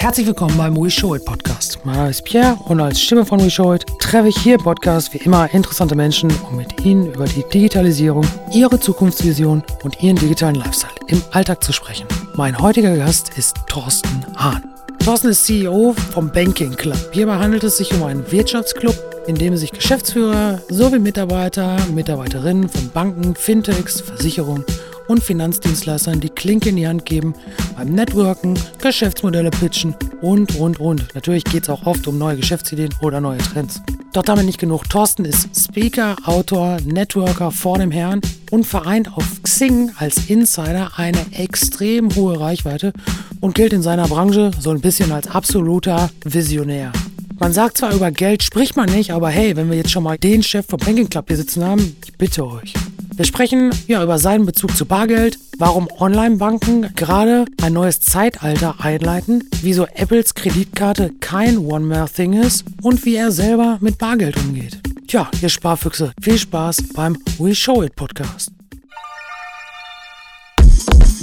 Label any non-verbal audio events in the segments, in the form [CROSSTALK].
Herzlich willkommen beim We Show It Podcast. Mein Name ist Pierre und als Stimme von We Show It treffe ich hier im Podcast wie immer interessante Menschen, um mit ihnen über die Digitalisierung, ihre Zukunftsvision und ihren digitalen Lifestyle im Alltag zu sprechen. Mein heutiger Gast ist Thorsten Hahn. Thorsten ist CEO vom Banking Club. Hierbei handelt es sich um einen Wirtschaftsclub, in dem sich Geschäftsführer sowie Mitarbeiter, Mitarbeiterinnen von Banken, Fintechs, Versicherungen und Finanzdienstleistern die Klinke in die Hand geben beim Networken, Geschäftsmodelle pitchen und, und, und. Natürlich geht es auch oft um neue Geschäftsideen oder neue Trends. Doch damit nicht genug. Thorsten ist Speaker, Autor, Networker vor dem Herrn und vereint auf Xing als Insider eine extrem hohe Reichweite und gilt in seiner Branche so ein bisschen als absoluter Visionär. Man sagt zwar über Geld spricht man nicht, aber hey, wenn wir jetzt schon mal den Chef vom Banking Club hier sitzen haben, ich bitte euch. Wir sprechen ja über seinen Bezug zu Bargeld, warum Online-Banken gerade ein neues Zeitalter einleiten, wieso Apples Kreditkarte kein One-More-Thing ist und wie er selber mit Bargeld umgeht. Tja, ihr Sparfüchse, viel Spaß beim We Show It Podcast.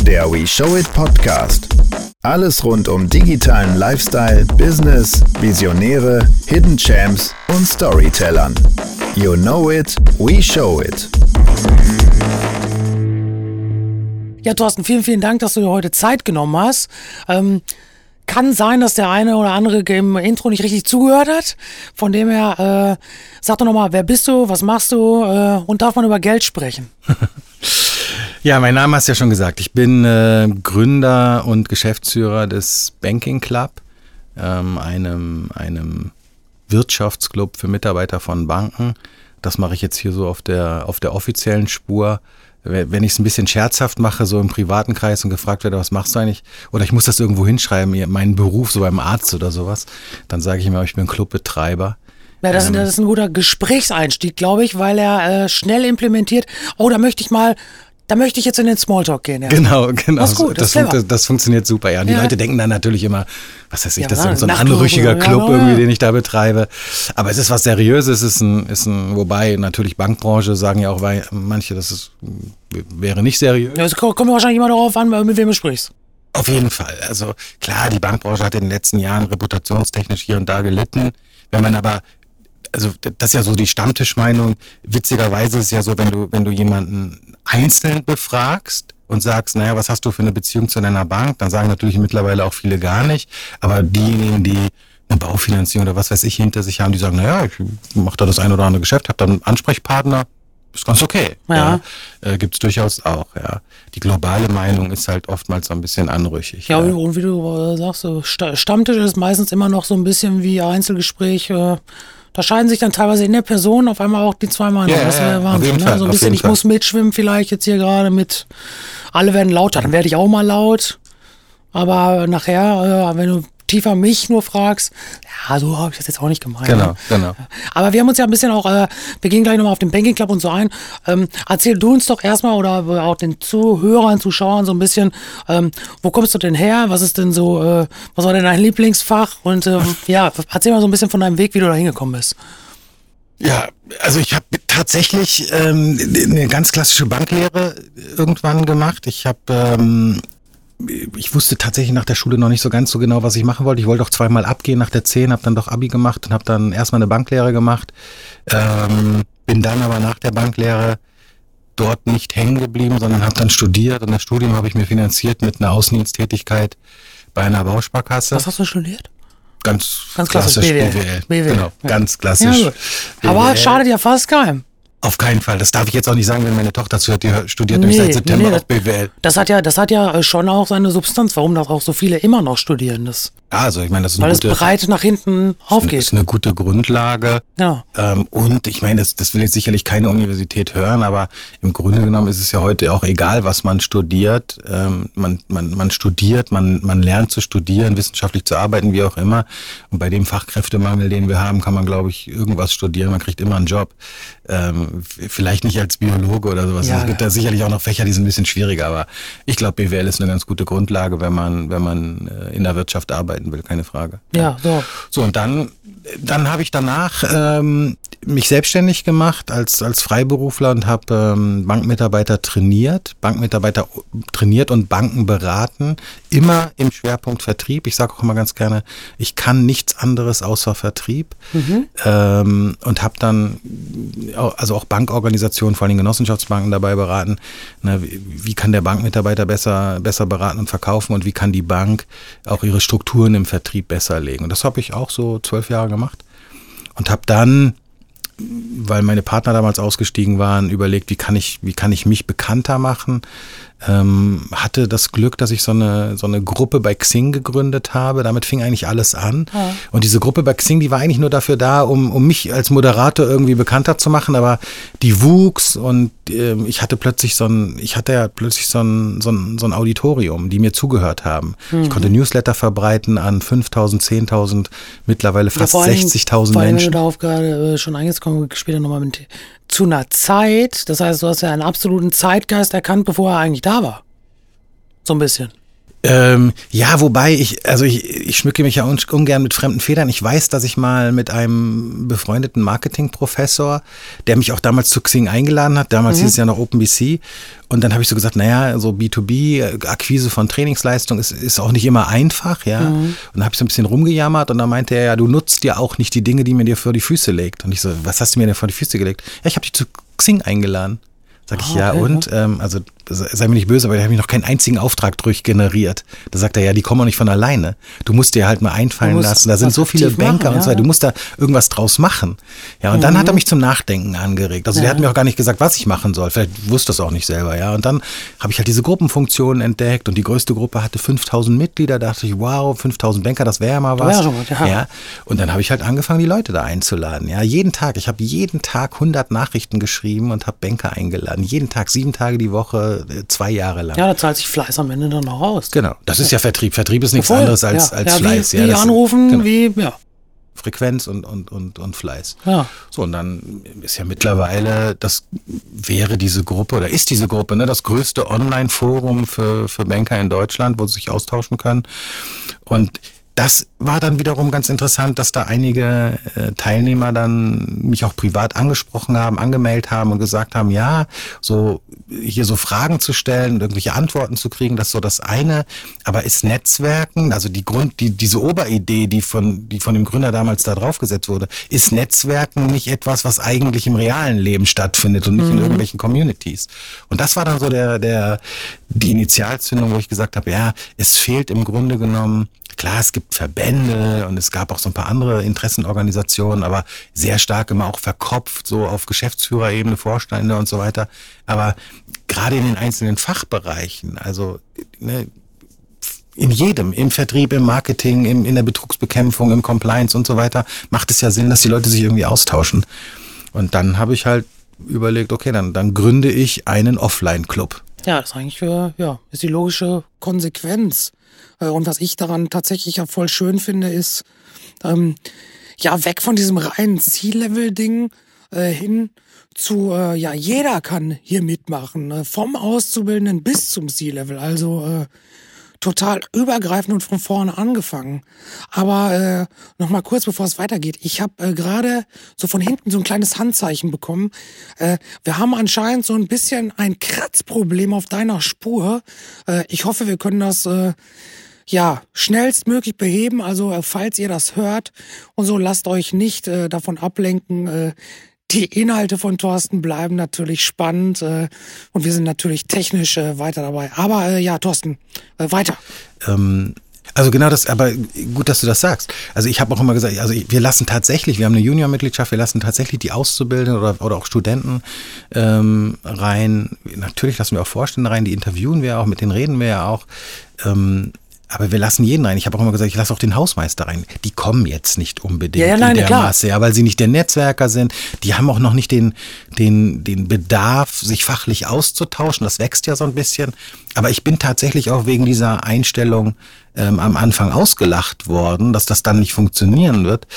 Der We Show It Podcast. Alles rund um digitalen Lifestyle, Business, Visionäre, Hidden Champs und Storytellern. You know it, we show it. Ja, Thorsten, vielen, vielen Dank, dass du dir heute Zeit genommen hast. Ähm, kann sein, dass der eine oder andere im Intro nicht richtig zugehört hat. Von dem her, äh, sag doch nochmal, wer bist du, was machst du äh, und darf man über Geld sprechen? [LAUGHS] ja, mein Name hast du ja schon gesagt. Ich bin äh, Gründer und Geschäftsführer des Banking Club, ähm, einem, einem Wirtschaftsclub für Mitarbeiter von Banken. Das mache ich jetzt hier so auf der, auf der offiziellen Spur wenn ich es ein bisschen scherzhaft mache, so im privaten Kreis und gefragt werde, was machst du eigentlich? Oder ich muss das irgendwo hinschreiben, meinen Beruf, so beim Arzt oder sowas, dann sage ich immer, ich bin Clubbetreiber. Ja, das, ähm, das ist ein guter Gesprächseinstieg, glaube ich, weil er äh, schnell implementiert. Oh, da möchte ich mal da möchte ich jetzt in den Smalltalk gehen. Ja. Genau, genau. Das, gut, das, das, das, das funktioniert super. Ja, und die ja. Leute denken dann natürlich immer, was weiß ich, ja, das ist so ein anrüchiger Club ja, irgendwie, den ich da betreibe. Aber es ist was Seriöses, es ist ein, ist ein, wobei natürlich Bankbranche sagen ja auch manche, das ist, wäre nicht seriös. Ja, es kommt wahrscheinlich immer darauf an, mit wem du sprichst. Auf jeden Fall. Also klar, die Bankbranche hat in den letzten Jahren reputationstechnisch hier und da gelitten. Wenn man aber also das ist ja so die Stammtischmeinung. Witzigerweise ist es ja so, wenn du, wenn du jemanden einzeln befragst und sagst, naja, was hast du für eine Beziehung zu deiner Bank, dann sagen natürlich mittlerweile auch viele gar nicht. Aber diejenigen, die eine Baufinanzierung oder was weiß ich hinter sich haben, die sagen, naja, ich mache da das ein oder andere Geschäft, habe dann einen Ansprechpartner, ist ganz okay. Ja. ja. Äh, Gibt es durchaus auch, ja. Die globale Meinung ist halt oftmals so ein bisschen anrüchig. Ja, ja. und wie du äh, sagst, Stammtisch ist meistens immer noch so ein bisschen wie Einzelgespräch. Äh, da scheiden sich dann teilweise in der Person auf einmal auch die zwei Meinungen. Ja, das wäre ja, Wahnsinn. Ne? So ein bisschen, ich Fall. muss mitschwimmen vielleicht jetzt hier gerade mit, alle werden lauter, dann werde ich auch mal laut. Aber nachher, äh, wenn du tiefer mich nur fragst, ja, so habe ich das jetzt auch nicht gemeint. Genau, genau. Aber wir haben uns ja ein bisschen auch, äh, wir gehen gleich nochmal auf den Banking Club und so ein. Ähm, erzähl du uns doch erstmal oder auch den Zuhörern, Zuschauern so ein bisschen, ähm, wo kommst du denn her? Was ist denn so, äh, was war denn dein Lieblingsfach? Und äh, [LAUGHS] ja, erzähl mal so ein bisschen von deinem Weg, wie du da hingekommen bist. Ja, also ich habe tatsächlich ähm, eine ganz klassische Banklehre irgendwann gemacht. Ich habe ähm, ich wusste tatsächlich nach der Schule noch nicht so ganz so genau, was ich machen wollte. Ich wollte auch zweimal abgehen nach der 10, habe dann doch Abi gemacht und habe dann erstmal eine Banklehre gemacht. Ähm, bin dann aber nach der Banklehre dort nicht hängen geblieben, sondern habe dann studiert. Und das Studium habe ich mir finanziert mit einer Außendiensttätigkeit bei einer Bausparkasse. Was hast du studiert? Ganz, ganz klassisch, BWL. BWL. BWL. Genau, ja. ganz klassisch. Ja, aber schadet ja fast keinem. Auf keinen Fall. Das darf ich jetzt auch nicht sagen, wenn meine Tochter zuhört, die studiert nee, seit September nee, auf BWL. Das hat ja, das hat ja schon auch seine Substanz, warum das auch so viele immer noch studieren. Das ja, also ich meine, das ist eine Weil gute, es breit nach hinten aufgeht. Das ist eine gute Grundlage. Ja. Ähm, und ich meine, das, das will jetzt sicherlich keine Universität hören, aber im Grunde genommen ist es ja heute auch egal, was man studiert. Ähm, man, man, man studiert, man, man lernt zu studieren, wissenschaftlich zu arbeiten, wie auch immer. Und bei dem Fachkräftemangel, den wir haben, kann man, glaube ich, irgendwas studieren. Man kriegt immer einen Job. Ähm, vielleicht nicht als Biologe oder sowas. Ja, es gibt ja. da sicherlich auch noch Fächer, die sind ein bisschen schwieriger, aber ich glaube, BWL ist eine ganz gute Grundlage, wenn man, wenn man äh, in der Wirtschaft arbeitet arbeiten will, keine Frage. Ja, so. So, und dann, dann habe ich danach ähm, mich selbstständig gemacht als, als Freiberufler und habe ähm, Bankmitarbeiter trainiert, Bankmitarbeiter trainiert und Banken beraten, immer im Schwerpunkt Vertrieb. Ich sage auch immer ganz gerne, ich kann nichts anderes außer Vertrieb mhm. ähm, und habe dann also auch Bankorganisationen, vor allem Genossenschaftsbanken dabei beraten, wie, wie kann der Bankmitarbeiter besser, besser beraten und verkaufen und wie kann die Bank auch ihre Strukturen im Vertrieb besser legen. Und das habe ich auch so zwölf Jahre gemacht und habe dann weil meine Partner damals ausgestiegen waren, überlegt, wie kann ich, wie kann ich mich bekannter machen ähm, hatte das Glück, dass ich so eine, so eine Gruppe bei Xing gegründet habe. Damit fing eigentlich alles an. Ja. Und diese Gruppe bei Xing, die war eigentlich nur dafür da, um, um mich als Moderator irgendwie bekannter zu machen, aber die wuchs und äh, ich hatte plötzlich so ein, ich hatte ja plötzlich so ein, so ein, so ein Auditorium, die mir zugehört haben. Mhm. Ich konnte Newsletter verbreiten an 5000, 10.000, mittlerweile fast ja, 60.000 Menschen. Wenn du darauf gerade äh, schon eingekommen, später nochmal mit zu einer Zeit, das heißt, du hast ja einen absoluten Zeitgeist erkannt, bevor er eigentlich da war. So ein bisschen. Ähm, ja, wobei ich, also ich, ich schmücke mich ja ungern mit fremden Federn. Ich weiß, dass ich mal mit einem befreundeten Marketingprofessor, der mich auch damals zu Xing eingeladen hat, damals mhm. hieß es ja noch OpenBC, und dann habe ich so gesagt, naja, so B2B, Akquise von Trainingsleistung ist, ist auch nicht immer einfach, ja. Mhm. Und dann habe ich so ein bisschen rumgejammert und dann meinte er, ja, du nutzt ja auch nicht die Dinge, die mir dir vor die Füße legt. Und ich so, was hast du mir denn vor die Füße gelegt? Ja, ich habe dich zu Xing eingeladen. Sag ich, ah, ja, okay, und? Ähm, also sei mir nicht böse, aber der hat mich noch keinen einzigen Auftrag durchgeneriert. Da sagt er, ja, die kommen auch nicht von alleine. Du musst dir halt mal einfallen lassen. Da sind so viele Banker machen, und so weiter. Du musst da irgendwas draus machen. Ja, und mhm. dann hat er mich zum Nachdenken angeregt. Also ja. der hat mir auch gar nicht gesagt, was ich machen soll. Vielleicht wusste es auch nicht selber, ja. Und dann habe ich halt diese Gruppenfunktion entdeckt und die größte Gruppe hatte 5000 Mitglieder. Da dachte ich, wow, 5000 Banker, das wäre ja mal was. Ja, ja. ja. Und dann habe ich halt angefangen, die Leute da einzuladen. Ja, jeden Tag. Ich habe jeden Tag 100 Nachrichten geschrieben und habe Banker eingeladen. Jeden Tag, sieben Tage die Woche zwei Jahre lang. Ja, da zahlt sich Fleiß am Ende dann noch aus. Genau, das ist ja Vertrieb. Vertrieb ist nichts Voll. anderes als, ja. als ja, Fleiß. Wie, ja, wie anrufen, genau. wie, ja. Frequenz und, und, und, und Fleiß. Ja. So, und dann ist ja mittlerweile, das wäre diese Gruppe oder ist diese Gruppe, ne, das größte Online-Forum für, für Banker in Deutschland, wo sie sich austauschen können. Und das war dann wiederum ganz interessant, dass da einige äh, Teilnehmer dann mich auch privat angesprochen haben, angemeldet haben und gesagt haben, ja, so hier so Fragen zu stellen und irgendwelche Antworten zu kriegen, das ist so das eine. Aber ist Netzwerken, also die Grund, die, diese Oberidee, die von, die von dem Gründer damals da draufgesetzt wurde, ist Netzwerken nicht etwas, was eigentlich im realen Leben stattfindet und nicht mhm. in irgendwelchen Communities. Und das war dann so der, der, die Initialzündung, wo ich gesagt habe, ja, es fehlt im Grunde genommen Klar, es gibt Verbände und es gab auch so ein paar andere Interessenorganisationen, aber sehr stark immer auch verkopft, so auf Geschäftsführerebene, Vorstände und so weiter. Aber gerade in den einzelnen Fachbereichen, also ne, in jedem, im Vertrieb, im Marketing, im, in der Betrugsbekämpfung, im Compliance und so weiter, macht es ja Sinn, dass die Leute sich irgendwie austauschen. Und dann habe ich halt überlegt, okay, dann, dann gründe ich einen Offline-Club. Ja, das ist eigentlich für, ja, ist die logische Konsequenz. Äh, und was ich daran tatsächlich ja voll schön finde, ist, ähm, ja, weg von diesem reinen C-Level-Ding äh, hin zu, äh, ja, jeder kann hier mitmachen, äh, vom Auszubildenden bis zum C-Level. Also äh, total übergreifend und von vorne angefangen. Aber äh, noch mal kurz, bevor es weitergeht. Ich habe äh, gerade so von hinten so ein kleines Handzeichen bekommen. Äh, wir haben anscheinend so ein bisschen ein Kratzproblem auf deiner Spur. Äh, ich hoffe, wir können das... Äh, ja, schnellstmöglich beheben. Also äh, falls ihr das hört und so, lasst euch nicht äh, davon ablenken. Äh, die Inhalte von Thorsten bleiben natürlich spannend äh, und wir sind natürlich technisch äh, weiter dabei. Aber äh, ja, Thorsten, äh, weiter. Ähm also genau das, aber gut, dass du das sagst. Also ich habe auch immer gesagt, also wir lassen tatsächlich, wir haben eine Junior-Mitgliedschaft, wir lassen tatsächlich die Auszubildenden oder, oder auch Studenten ähm, rein. Natürlich lassen wir auch Vorstände rein, die interviewen wir auch, mit denen reden wir ja auch. Ähm, aber wir lassen jeden rein. Ich habe auch immer gesagt, ich lasse auch den Hausmeister rein. Die kommen jetzt nicht unbedingt ja, ja, nein, in der klar. Masse, ja, weil sie nicht der Netzwerker sind. Die haben auch noch nicht den, den, den Bedarf, sich fachlich auszutauschen. Das wächst ja so ein bisschen. Aber ich bin tatsächlich auch wegen dieser Einstellung ähm, am Anfang ausgelacht worden, dass das dann nicht funktionieren wird.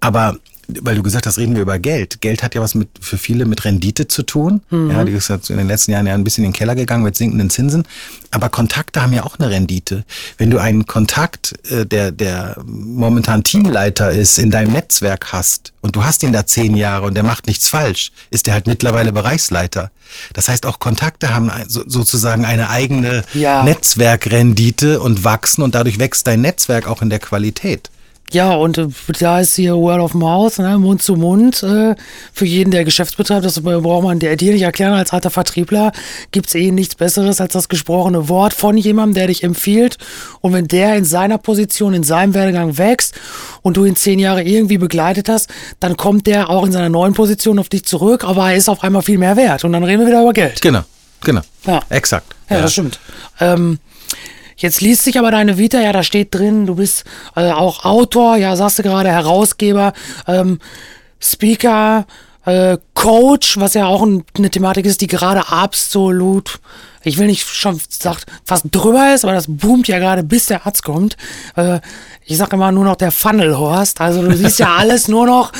Aber weil du gesagt hast, reden wir über Geld. Geld hat ja was mit für viele mit Rendite zu tun. Mhm. Ja, die ist jetzt in den letzten Jahren ja ein bisschen in den Keller gegangen mit sinkenden Zinsen. Aber Kontakte haben ja auch eine Rendite. Wenn du einen Kontakt, äh, der, der momentan Teamleiter ist, in deinem Netzwerk hast und du hast ihn da zehn Jahre und der macht nichts falsch, ist der halt mittlerweile Bereichsleiter. Das heißt, auch Kontakte haben sozusagen eine eigene ja. Netzwerkrendite und wachsen und dadurch wächst dein Netzwerk auch in der Qualität. Ja, und äh, da ist hier Word of Mouth, ne, Mund zu Mund. Äh, für jeden, der Geschäftsbetrieb, das braucht man dir nicht erklären. Als alter Vertriebler gibt es eh nichts Besseres als das gesprochene Wort von jemandem, der dich empfiehlt. Und wenn der in seiner Position, in seinem Werdegang wächst und du ihn zehn Jahre irgendwie begleitet hast, dann kommt der auch in seiner neuen Position auf dich zurück, aber er ist auf einmal viel mehr wert. Und dann reden wir wieder über Geld. Genau, genau. Ja. Exakt. Ja, ja. das stimmt. Ähm, Jetzt liest sich aber deine Vita, ja, da steht drin, du bist äh, auch Autor, ja, sagst du gerade, Herausgeber, ähm, Speaker, äh, Coach, was ja auch ein, eine Thematik ist, die gerade absolut, ich will nicht schon sagt, fast drüber ist, aber das boomt ja gerade, bis der Arzt kommt. Äh, ich sag immer nur noch der Funnelhorst. Also du siehst ja [LAUGHS] alles nur noch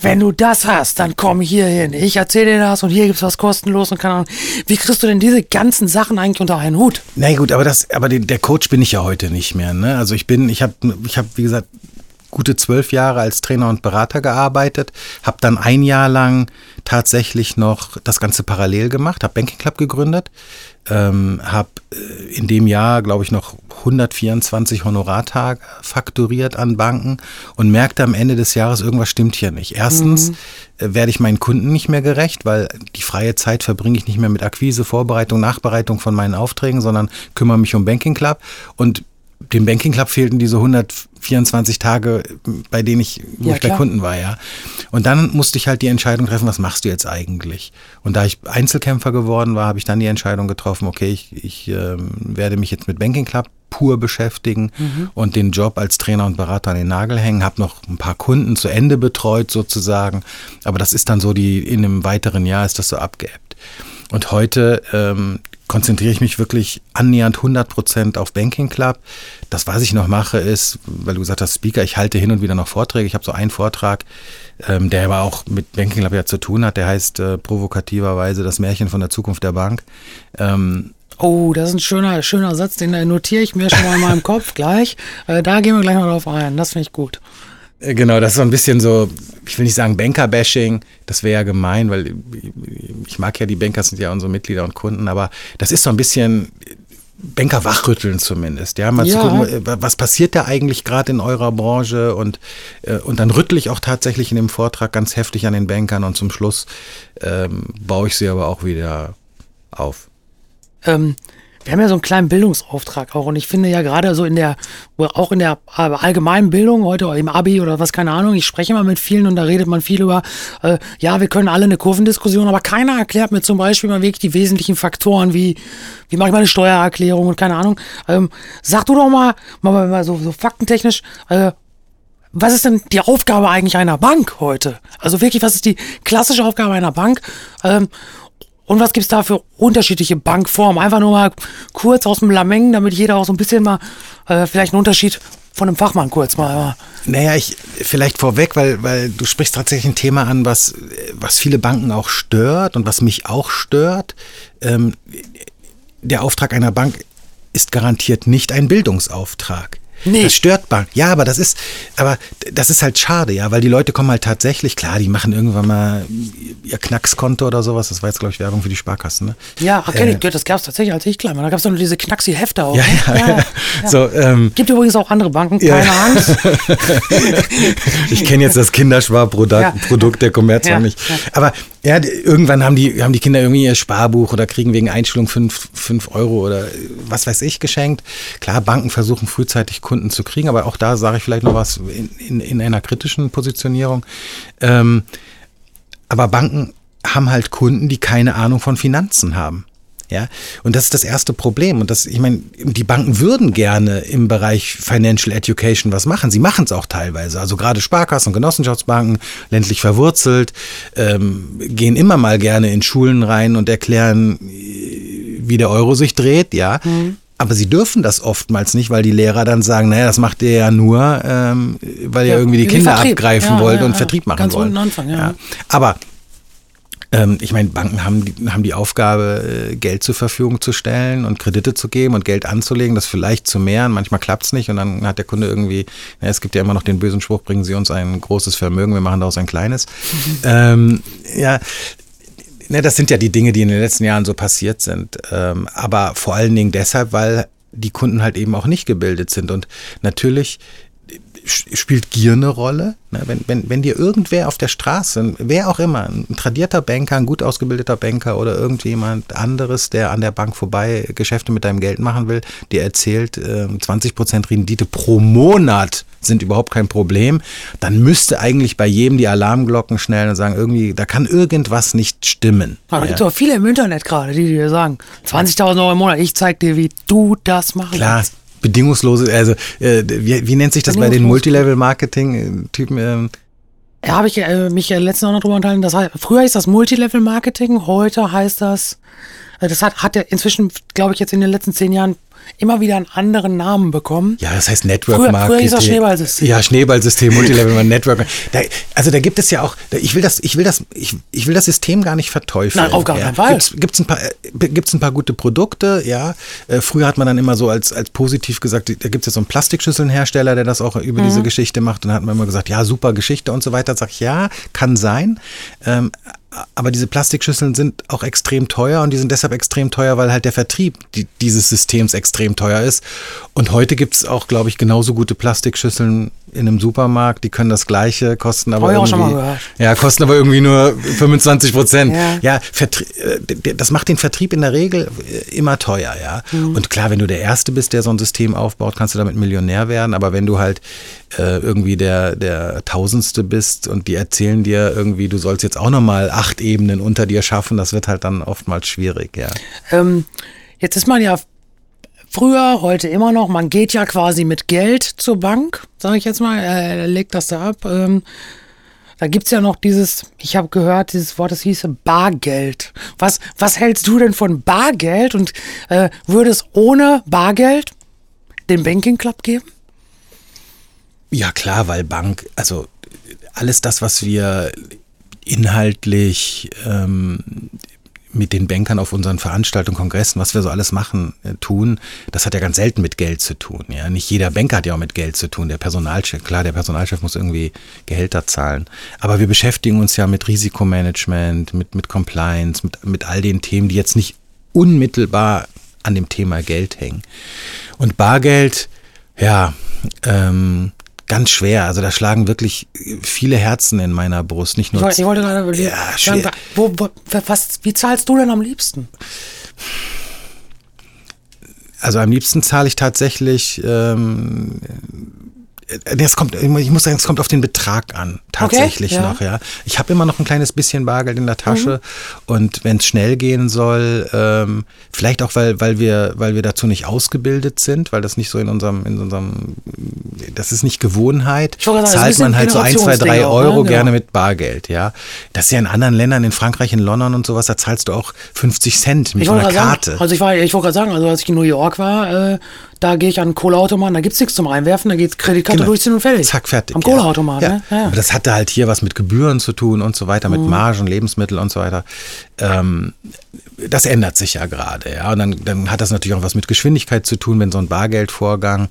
wenn du das hast, dann komm hier hin. Ich erzähle dir das und hier gibt's was kostenlos und keine Ahnung. Wie kriegst du denn diese ganzen Sachen eigentlich unter einen Hut? Na gut, aber das, aber der Coach bin ich ja heute nicht mehr. Ne? Also ich bin, ich habe, ich habe, wie gesagt, gute zwölf Jahre als Trainer und Berater gearbeitet, habe dann ein Jahr lang tatsächlich noch das Ganze parallel gemacht, habe Banking Club gegründet, ähm, habe äh, in dem Jahr, glaube ich, noch 124 Honorartage fakturiert an Banken und merkte am Ende des Jahres, irgendwas stimmt hier nicht. Erstens mhm. Äh, werde ich meinen Kunden nicht mehr gerecht, weil die freie Zeit verbringe ich nicht mehr mit Akquise, Vorbereitung, Nachbereitung von meinen Aufträgen, sondern kümmere mich um Banking Club und dem Banking Club fehlten diese 124 Tage, bei denen ich, wo ja, ich bei Kunden war, ja. Und dann musste ich halt die Entscheidung treffen, was machst du jetzt eigentlich? Und da ich Einzelkämpfer geworden war, habe ich dann die Entscheidung getroffen, okay, ich, ich äh, werde mich jetzt mit Banking Club pur beschäftigen mhm. und den Job als Trainer und Berater an den Nagel hängen. Habe noch ein paar Kunden zu Ende betreut sozusagen, aber das ist dann so die in einem weiteren Jahr ist das so abgeebbt. Und heute ähm, konzentriere ich mich wirklich annähernd 100 Prozent auf Banking Club. Das, was ich noch mache, ist, weil du gesagt hast, Speaker, ich halte hin und wieder noch Vorträge. Ich habe so einen Vortrag, ähm, der aber auch mit Banking Club ja zu tun hat. Der heißt äh, provokativerweise das Märchen von der Zukunft der Bank. Ähm, Oh, das ist ein schöner, schöner Satz, den notiere ich mir schon mal in meinem Kopf gleich. Äh, da gehen wir gleich mal drauf ein. Das finde ich gut. Äh, genau, das ist so ein bisschen so, ich will nicht sagen Banker-Bashing, das wäre ja gemein, weil ich mag ja die Banker, sind ja unsere Mitglieder und Kunden, aber das ist so ein bisschen Banker wachrütteln zumindest, ja, mal ja. zu gucken, äh, was passiert da eigentlich gerade in eurer Branche und, äh, und dann rüttle ich auch tatsächlich in dem Vortrag ganz heftig an den Bankern und zum Schluss ähm, baue ich sie aber auch wieder auf. Ähm, wir haben ja so einen kleinen Bildungsauftrag auch und ich finde ja gerade so in der, auch in der allgemeinen Bildung heute im Abi oder was, keine Ahnung, ich spreche immer mit vielen und da redet man viel über, äh, ja, wir können alle eine Kurvendiskussion, aber keiner erklärt mir zum Beispiel mal wirklich die wesentlichen Faktoren, wie, wie mache ich meine Steuererklärung und keine Ahnung. Ähm, sag du doch mal, mal, mal so, so faktentechnisch, äh, was ist denn die Aufgabe eigentlich einer Bank heute? Also wirklich, was ist die klassische Aufgabe einer Bank? Ähm, und was gibt es da für unterschiedliche Bankformen? Einfach nur mal kurz aus dem Lameng, damit jeder auch so ein bisschen mal äh, vielleicht einen Unterschied von einem Fachmann kurz mal. Naja, ich vielleicht vorweg, weil, weil du sprichst tatsächlich ein Thema an, was, was viele Banken auch stört und was mich auch stört. Ähm, der Auftrag einer Bank ist garantiert nicht ein Bildungsauftrag. Nee. Das stört Bank. Ja, aber das ist, aber das ist halt schade, ja, weil die Leute kommen halt tatsächlich, klar, die machen irgendwann mal ihr Knackskonto oder sowas. Das war jetzt, glaube ich, Werbung für die Sparkassen, ne? Ja, okay, äh, das gab es tatsächlich, als ich klein war. Da gab es doch nur diese Knaxi-Hefte auch. Ja, ne? ja, ja, ja. So, ähm, Gibt übrigens auch andere Banken, keine Angst. [LAUGHS] ich kenne jetzt das Kindersparprodukt der Commerzbank nicht. Aber ja, irgendwann haben die, haben die Kinder irgendwie ihr Sparbuch oder kriegen wegen Einstellung 5 Euro oder was weiß ich geschenkt. Klar, Banken versuchen frühzeitig Kunden zu kriegen, aber auch da sage ich vielleicht noch was in, in, in einer kritischen Positionierung. Ähm, aber Banken haben halt Kunden, die keine Ahnung von Finanzen haben. Ja, und das ist das erste Problem. Und das, ich meine, die Banken würden gerne im Bereich Financial Education was machen. Sie machen es auch teilweise. Also gerade Sparkassen und Genossenschaftsbanken, ländlich verwurzelt, ähm, gehen immer mal gerne in Schulen rein und erklären, wie der Euro sich dreht, ja. Mhm. aber sie dürfen das oftmals nicht, weil die Lehrer dann sagen, naja, das macht ihr ja nur, ähm, weil ihr Ja, irgendwie die Kinder Vertrieb. abgreifen Ja, wollt ja, und. Vertrieb machen Ganz wollt. Anfang, ja. Aber ähm, ich meine, Banken haben die, haben die Aufgabe, äh, Geld zur Verfügung zu stellen und Kredite zu geben und Geld anzulegen, das vielleicht zu mehren. Manchmal klappt es nicht und dann hat der Kunde irgendwie, na, es gibt ja immer noch den bösen Spruch, bringen Sie uns ein großes Vermögen, wir machen daraus ein kleines. ähm, ja, Ne, das sind ja die Dinge, die in den letzten Jahren so passiert sind. Ähm, aber vor allen Dingen deshalb, weil die Kunden halt eben auch nicht gebildet sind. Und natürlich spielt Gier eine Rolle. Wenn, wenn, wenn dir irgendwer auf der Straße, wer auch immer, ein tradierter Banker, ein gut ausgebildeter Banker oder irgendjemand anderes, der an der Bank vorbei Geschäfte mit deinem Geld machen will, dir erzählt, ähm, 20% Rendite pro Monat sind überhaupt kein Problem, dann müsste eigentlich bei jedem die Alarmglocken schnellen und sagen, irgendwie, da kann irgendwas nicht stimmen. Aber da gibt es auch viele im Internet gerade, die dir sagen, 20.000 Euro im Monat, ich zeig dir, wie du das machen Klar, kannst. Bedingungslose, also äh, wie, wie nennt sich das bei den. Multilevel-Marketing-Typen? Ähm, Da habe ich äh, mich äh, letztens auch noch drüber unterhalten. Das heißt, früher hieß das Multilevel-Marketing, heute heißt das, äh, das hat, hat ja inzwischen, glaube ich, jetzt in den letzten zehn Jahren immer wieder einen anderen Namen bekommen. Ja, das heißt Network Früher- Marketing. früher hieß das Schneeballsystem. Ja, Schneeballsystem, Multilevel Network. Da, also da gibt es ja auch, da- ich will das, ich will das, ich, ich will das System gar nicht verteufeln. Nein, auf gar ja. keinen Fall. Ein paar, äh, gibt's ein paar gute Produkte, ja. Äh, früher hat man dann immer so als, als positiv gesagt, da gibt es ja so einen Plastikschüsselnhersteller, der das auch über Mhm. diese Geschichte macht. Und dann hat man immer gesagt, ja, super Geschichte und so weiter. Sag ich, ja, kann sein. Ähm, aber diese Plastikschüsseln sind auch extrem teuer und die sind deshalb extrem teuer, weil halt der Vertrieb die, dieses Systems extrem teuer ist. Und heute gibt es auch, glaube ich, genauso gute Plastikschüsseln in einem Supermarkt. Die können das gleiche, kosten aber Hab irgendwie, ja, kosten aber irgendwie nur 25 Prozent. Ja. Ja, äh, das macht den Vertrieb in der Regel äh, immer teuer, ja. Mhm. Und klar, wenn du der Erste bist, der so ein System aufbaut, kannst du damit Millionär werden. Aber wenn du halt äh, irgendwie der, der Tausendste bist und die erzählen dir irgendwie, du sollst jetzt auch nochmal acht Ebenen unter dir schaffen, das wird halt dann oftmals schwierig, ja. Ähm, jetzt ist man ja früher, heute immer noch, man geht ja quasi mit Geld zur Bank, sage ich jetzt mal, äh, legt das da ab. Ähm, da gibt's ja noch dieses, ich habe gehört, dieses Wort, das hieße Bargeld. Was, was hältst du denn von Bargeld und äh, würde es ohne Bargeld den Banking Club geben? Ja, klar, weil Bank, also alles das, was wir inhaltlich ähm, mit den Bankern auf unseren Veranstaltungen, Kongressen, was wir so alles machen, äh, tun, das hat ja ganz selten mit Geld zu tun. Ja, nicht jeder Banker hat ja auch mit Geld zu tun. Der Personalchef, klar, der Personalchef muss irgendwie Gehälter zahlen. Aber wir beschäftigen uns ja mit Risikomanagement, mit, mit Compliance, mit, mit all den Themen, die jetzt nicht unmittelbar an dem Thema Geld hängen. Und Bargeld, ja, ähm, ganz schwer. Also da schlagen wirklich viele Herzen in meiner Brust. Nicht Ich, nur ich wollte gerade überlegen, Ja, schwer. wo, wo, was, wie zahlst du denn am liebsten? Also am liebsten zahle ich tatsächlich. Ähm, äh, es kommt, ich muss sagen, es kommt auf den Betrag an, tatsächlich ja. noch, ja. Ich habe immer noch ein kleines bisschen Bargeld in der Tasche und wenn es schnell gehen soll, ähm, vielleicht auch, weil, weil wir, weil wir dazu nicht ausgebildet sind, weil das nicht so in unserem, in unserem, das ist nicht Gewohnheit, sagen, das zahlt man halt so ein, zwei, drei ne? Euro Genau. gerne mit Bargeld, ja. Das ist ja in anderen Ländern, in Frankreich, in London und sowas, da zahlst du auch 50 Cent mit einer Karte. sagen, also ich war, ich wollte gerade sagen, also als ich in New York war, äh, da gehe ich an einen Kohleautomaten, da gibt's nichts zum Einwerfen, da geht's Kreditkarte Genau. durchziehen und fertig. Zack, fertig. Am ja. Kohleautomaten, ja. ne? Ja. Mhm. Aber das hatte halt hier was mit Gebühren zu tun und so weiter, mit Margen, Lebensmittel und so weiter. Ähm, das ändert sich ja gerade, ja. Und dann, dann hat das natürlich auch was mit Geschwindigkeit zu tun, wenn so ein Bargeldvorgang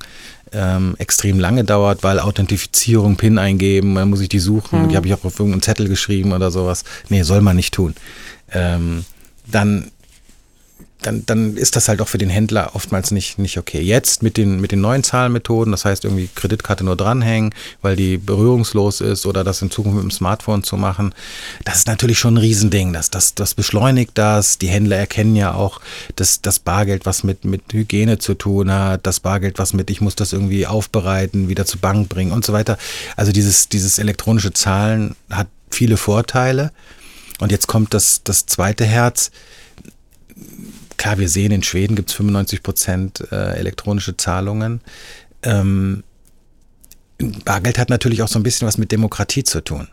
ähm, extrem lange dauert, weil Authentifizierung, PIN eingeben, dann muss ich die suchen, Mhm. die habe ich auch auf irgendeinen Zettel geschrieben oder sowas. Nee, soll man nicht tun. Ähm, dann dann, dann ist das halt auch für den Händler oftmals nicht, nicht okay. Jetzt mit den, mit den neuen Zahlmethoden, das heißt irgendwie Kreditkarte nur dranhängen, weil die berührungslos ist oder das in Zukunft mit dem Smartphone zu machen, das ist natürlich schon ein Riesending. Das, das, das beschleunigt das. Die Händler erkennen ja auch, dass das Bargeld was mit, mit Hygiene zu tun hat, das Bargeld was mit, ich muss das irgendwie aufbereiten, wieder zur Bank bringen und so weiter. Also dieses, dieses elektronische Zahlen hat viele Vorteile. Und jetzt kommt das, das zweite Herz klar, wir sehen, in Schweden gibt es 95 Prozent äh, elektronische Zahlungen. Ähm, Bargeld hat natürlich auch so ein bisschen was mit Demokratie zu tun.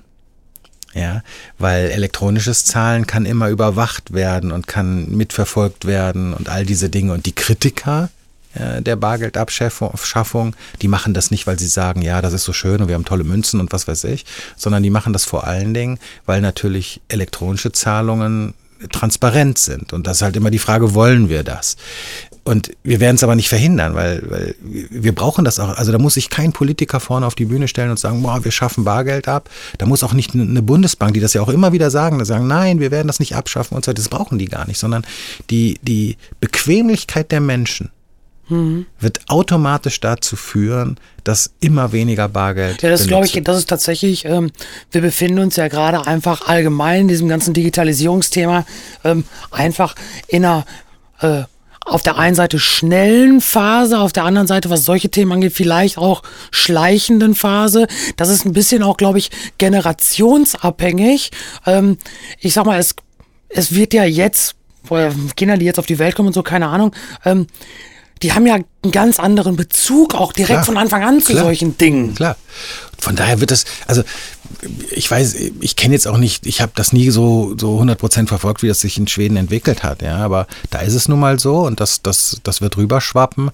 Ja, weil elektronisches Zahlen kann immer überwacht werden und kann mitverfolgt werden und all diese Dinge. Und die Kritiker, äh, der Bargeldabschaffung. Die machen das nicht, weil sie sagen, ja, das ist so schön und wir haben tolle Münzen und was weiß ich, sondern die machen das vor allen Dingen, weil natürlich elektronische Zahlungen transparent sind. Und das ist halt immer die Frage, wollen wir das? Und wir werden es aber nicht verhindern, weil, weil wir brauchen das auch. Also da muss sich kein Politiker vorne auf die Bühne stellen und sagen, boah, wir schaffen Bargeld ab. Da muss auch nicht eine Bundesbank, die das ja auch immer wieder sagen, die sagen, nein, wir werden das nicht abschaffen und so. Das brauchen die gar nicht, sondern die, die Bequemlichkeit der Menschen mhm. wird automatisch dazu führen, dass immer weniger Bargeld. Ja, das glaube ich, das ist tatsächlich, ähm, wir befinden uns ja gerade einfach allgemein in diesem ganzen Digitalisierungsthema ähm, einfach in einer äh, auf der einen Seite schnellen Phase, auf der anderen Seite, was solche Themen angeht, vielleicht auch schleichenden Phase. Das ist ein bisschen auch, glaube ich, generationsabhängig. Ähm, ich sag mal, es, es wird ja jetzt, Kinder, die jetzt auf die Welt kommen und so, keine Ahnung, ähm, die haben ja einen ganz anderen Bezug auch direkt klar, von Anfang an zu klar, solchen Dingen. Klar. Von daher wird das, also ich weiß, ich kenne jetzt auch nicht, ich habe das nie so so 100% verfolgt, wie das sich in Schweden entwickelt hat, ja, aber da ist es nun mal so und das das das wird rüberschwappen.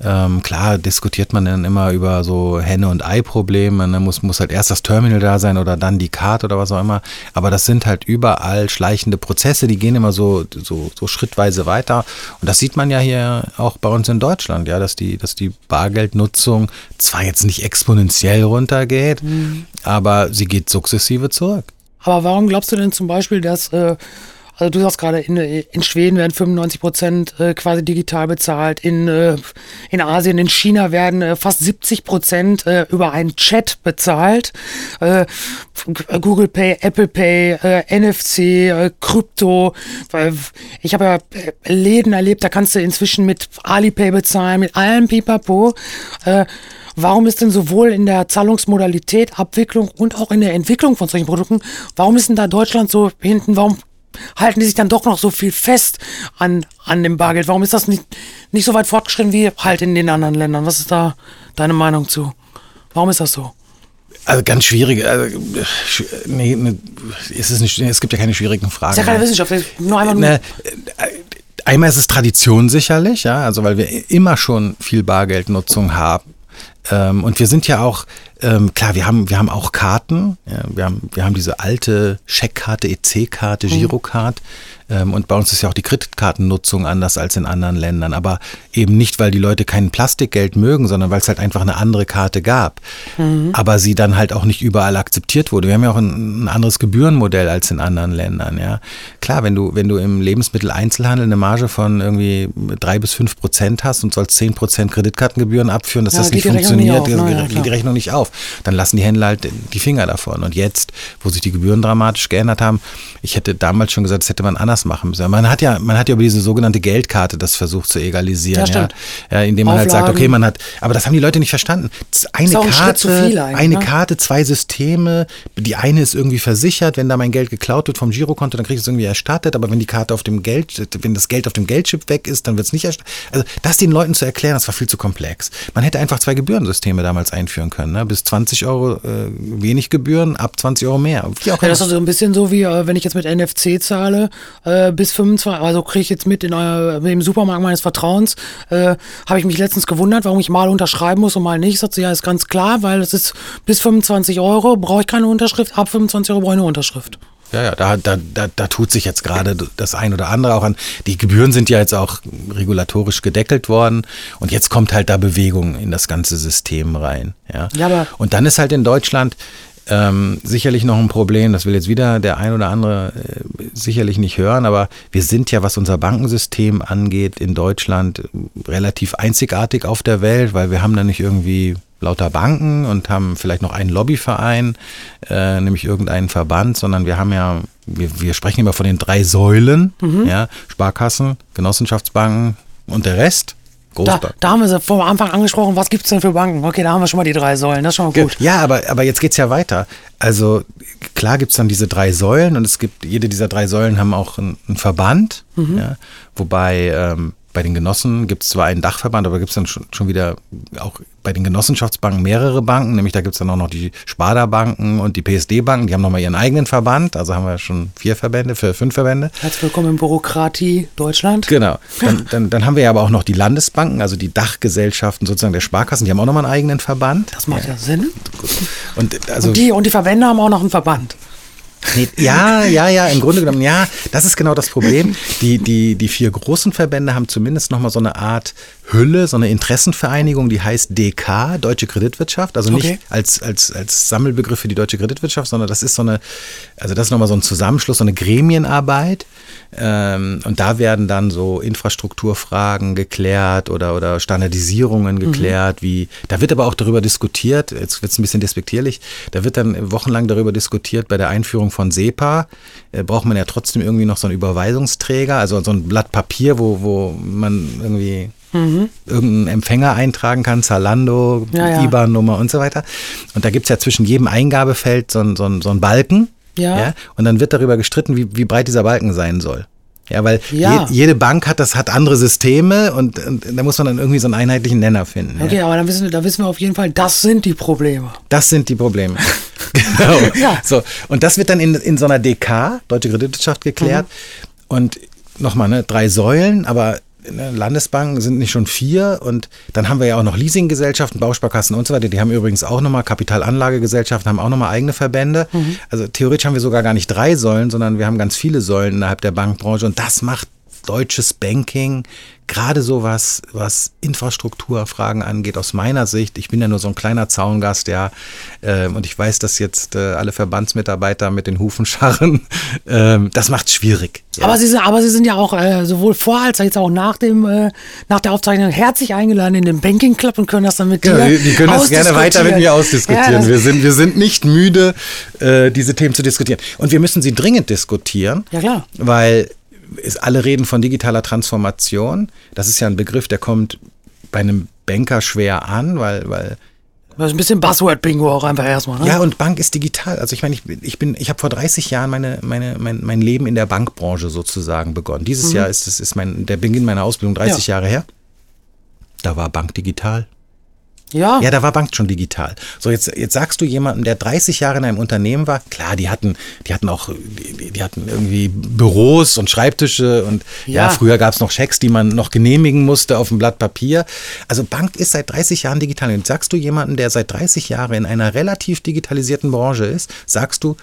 Ähm, klar diskutiert man dann immer über so Henne und Ei Probleme, ne? muss muss halt erst das Terminal da sein oder dann die Karte oder was auch immer, aber das sind halt überall schleichende Prozesse, die gehen immer so so so schrittweise weiter und das sieht man ja hier auch bei uns in Deutschland, ja, dass die dass die Bargeldnutzung zwar jetzt nicht exponentiell runtergeht, mhm. aber sie geht sukzessive zurück. Aber warum glaubst du denn zum Beispiel, dass, äh, also du sagst gerade, in, in Schweden werden 95 Prozent äh, quasi digital bezahlt, in, äh, in Asien, in China werden äh, fast 70 Prozent äh, über einen Chat bezahlt. Äh, Google Pay, Apple Pay, NFC, Krypto. Ich habe ja Läden erlebt, da kannst du inzwischen mit Alipay bezahlen, mit allem Pipapo. Warum ist denn sowohl in der Zahlungsmodalität, Abwicklung und auch in der Entwicklung von solchen Produkten, warum ist denn da Deutschland so hinten? Warum halten die sich dann doch noch so viel fest an, an dem Bargeld? Warum ist das nicht, nicht so weit fortgeschritten wie halt in den anderen Ländern? Was ist da deine Meinung zu? Warum ist das so? Also ganz schwierig. Also, nee, nee, ist es, nicht, es gibt ja keine schwierigen Fragen. Das ist ja keine Wissenschaft, nur einmal nur. Ne, einmal ist es Tradition sicherlich, ja, also weil wir immer schon viel Bargeldnutzung haben. Ähm, und wir sind ja auch, ähm, klar, wir haben, wir haben auch Karten. Ja, wir, haben, wir haben diese alte Scheckkarte, EC-Karte, mhm. Girocard. Ähm, und bei uns ist ja auch die Kreditkartennutzung anders als in anderen Ländern. Aber eben nicht, weil die Leute kein Plastikgeld mögen, sondern weil es halt einfach eine andere Karte gab. Mhm. Aber sie dann halt auch nicht überall akzeptiert wurde. Wir haben ja auch ein, ein, anderes Gebührenmodell als in anderen Ländern. Ja. Klar, wenn du, wenn du im Lebensmitteleinzelhandel eine Marge von irgendwie drei bis fünf Prozent hast und sollst zehn Prozent Kreditkartengebühren abführen, dass ja, das nicht funktioniert, auf, ne? geht die Rechnung nicht auf. Dann lassen die Händler halt die Finger davon. Und jetzt, wo sich die Gebühren dramatisch geändert haben, ich hätte damals schon gesagt, das hätte man anders machen müssen. Man hat ja, man hat ja über diese sogenannte Geldkarte das versucht zu egalisieren, ja, ja, indem man Auflagen. halt sagt, okay, man hat, aber das haben die Leute nicht verstanden. Eine Karte, ein eine ne? Karte, zwei Systeme. Die eine ist irgendwie versichert, wenn da mein Geld geklaut wird vom Girokonto, dann kriege ich es irgendwie erstattet. Aber wenn die Karte auf dem Geld, wenn das Geld auf dem Geldchip weg ist, dann wird es nicht erstattet. Also das den Leuten zu erklären, das war viel zu komplex. Man hätte einfach zwei Gebührensysteme damals einführen können. Ne? Bis 20 Euro äh, wenig Gebühren, ab 20 Euro mehr. Ja, das ist so ein bisschen so wie, äh, wenn ich jetzt mit NFC zahle, äh, bis 25, also kriege ich jetzt mit in euer, im Supermarkt meines Vertrauens, äh, habe ich mich letztens gewundert, warum ich mal unterschreiben muss und mal nicht. Sagt sie, ja, ist ganz klar, weil es ist bis 25 Euro, brauche ich keine Unterschrift, ab 25 Euro brauche ich eine Unterschrift. Ja, ja, da, da, da, da tut sich jetzt gerade das ein oder andere auch an. Die Gebühren sind ja jetzt auch regulatorisch gedeckelt worden und jetzt kommt halt da Bewegung in das ganze System rein. Ja, ja aber und dann ist halt in Deutschland, ähm, sicherlich noch ein Problem, das will jetzt wieder der ein oder andere äh, sicherlich nicht hören, aber wir sind ja, was unser Bankensystem angeht, in Deutschland relativ einzigartig auf der Welt, weil wir haben da nicht irgendwie lauter Banken und haben vielleicht noch einen Lobbyverein, äh, nämlich irgendeinen Verband, sondern wir haben ja, wir, wir sprechen immer von den drei Säulen, mhm. ja, Sparkassen, Genossenschaftsbanken und der Rest. Da, da, haben wir sie vom Anfang angesprochen, was gibt es denn für Banken? Okay, da haben wir schon mal die drei Säulen, das ist schon mal gut. Ja, aber, aber jetzt geht es ja weiter. Also klar gibt es dann diese drei Säulen und es gibt, jede dieser drei Säulen haben auch einen, einen Verband, mhm. ja, wobei ähm, bei den Genossen gibt es zwar einen Dachverband, aber gibt es dann schon, schon wieder auch bei den Genossenschaftsbanken mehrere Banken, nämlich da gibt es dann auch noch die Sparda-Banken und die PSD-Banken, die haben nochmal ihren eigenen Verband, also haben wir schon vier Verbände, für fünf Verbände. Herzlich willkommen in Bürokratie Deutschland. Genau. Dann, [LAUGHS] dann, dann haben wir ja aber auch noch die Landesbanken, also die Dachgesellschaften sozusagen der Sparkassen, die haben auch nochmal einen eigenen Verband. Das macht ja, ja Sinn. Und, also, und, die, und die Verbände haben auch noch einen Verband. Nee, ja, ja, ja, im Grunde genommen, ja, das ist genau das Problem. Die, die, die vier großen Verbände haben zumindest nochmal so eine Art Hülle, so eine Interessenvereinigung, die heißt DK, Deutsche Kreditwirtschaft. Also nicht okay. als, als, als Sammelbegriff für die deutsche Kreditwirtschaft, sondern das ist so eine, also das ist nochmal so ein Zusammenschluss, so eine Gremienarbeit. Ähm, und da werden dann so Infrastrukturfragen geklärt oder, oder Standardisierungen mhm. geklärt, mhm. wie, da wird aber auch darüber diskutiert, jetzt wird es ein bisschen despektierlich, da wird dann wochenlang darüber diskutiert, bei der Einführung von SEPA äh, braucht man ja trotzdem irgendwie noch so einen Überweisungsträger, also so ein Blatt Papier, wo, wo man irgendwie mhm. irgendeinen Empfänger eintragen kann, Zalando, ja, ja. IBAN-Nummer und so weiter. Und da gibt es ja zwischen jedem Eingabefeld so, ein, so, ein, so einen Balken. Ja. ja. Und dann wird darüber gestritten, wie, wie breit dieser Balken sein soll. Ja, weil ja. Je, jede Bank hat das hat andere Systeme und, und, da muss man dann irgendwie so einen einheitlichen Nenner finden. Okay, ja. aber dann wissen, da wissen wir auf jeden Fall, das sind die Probleme. Das sind die Probleme. [LAUGHS] [LAUGHS] genau. [LAUGHS] ja. So, und das wird dann in, in so einer DK, Deutsche Kreditwirtschaft, geklärt. Mhm. Und nochmal, ne, drei Säulen, aber Landesbanken sind nicht schon vier und dann haben wir ja auch noch Leasinggesellschaften, Bausparkassen und so weiter. Die haben übrigens auch nochmal Kapitalanlagegesellschaften, haben auch nochmal eigene Verbände. Mhm. Also theoretisch haben wir sogar gar nicht drei Säulen, sondern wir haben ganz viele Säulen innerhalb der Bankbranche und das macht deutsches Banking gerade so was, was Infrastrukturfragen angeht, aus meiner Sicht, ich bin ja nur so ein kleiner Zaungast, ja, äh, und ich weiß, dass jetzt äh, alle Verbandsmitarbeiter mit den Hufen scharren, [LAUGHS] äh, das macht schwierig. Ja. Aber, sie sind, aber sie sind ja auch äh, sowohl vor als auch nach, dem, äh, nach der Aufzeichnung herzlich eingeladen in den Banking Club und können das dann mit genau, dir Die können das gerne weiter mit mir ausdiskutieren. Ja, wir, sind, wir sind nicht müde, äh, diese Themen zu diskutieren. Und wir müssen sie dringend diskutieren. Ja, klar. Weil ist, alle reden von digitaler Transformation. Das ist ja ein Begriff, der kommt bei einem Banker schwer an, weil, weil das ist ein bisschen Buzzword-Bingo auch einfach erstmal, ne? Ja, und Bank ist digital. Also ich meine, ich, ich bin, ich habe vor 30 Jahren meine, meine, mein, mein Leben in der Bankbranche sozusagen begonnen. Dieses mhm. Jahr ist es ist mein, der Beginn meiner Ausbildung 30 ja. Jahre her. Da war Bank digital. Ja. Ja, da war Bank schon digital. So, jetzt, jetzt sagst du jemandem, der 30 Jahre in einem Unternehmen war, klar, die hatten, die hatten auch, die, die hatten irgendwie Büros und Schreibtische und ja, ja früher gab es noch Schecks, die man noch genehmigen musste auf dem Blatt Papier. Also Bank ist seit 30 Jahren digital. Und jetzt sagst du jemandem, der seit 30 Jahren in einer relativ digitalisierten Branche ist, sagst du,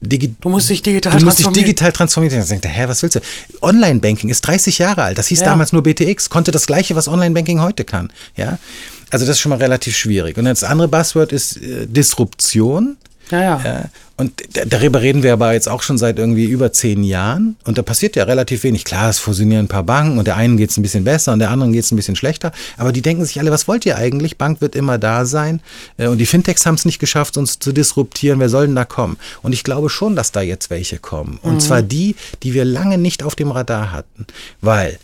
Digi du musst dich digital du musst dich digital transformieren. Dann denkt er, hä, was willst du? Online-Banking ist 30 Jahre alt. Das hieß ja. damals nur BTX, konnte das gleiche, was Online-Banking heute kann. Ja. Also das ist schon mal relativ schwierig. Und das andere Buzzword ist äh, Disruption. Ja, ja. ja und darüber reden wir aber jetzt auch schon seit irgendwie über zehn Jahren. Und da passiert ja relativ wenig. Klar, es fusionieren ein paar Banken und der einen geht es ein bisschen besser und der anderen geht es ein bisschen schlechter. Aber die denken sich alle, was wollt ihr eigentlich? Bank wird immer da sein. Äh, und die Fintechs haben es nicht geschafft, uns zu disruptieren. Wer soll denn da kommen? Und ich glaube schon, dass da jetzt welche kommen. Und mhm. zwar die, die wir lange nicht auf dem Radar hatten. Weil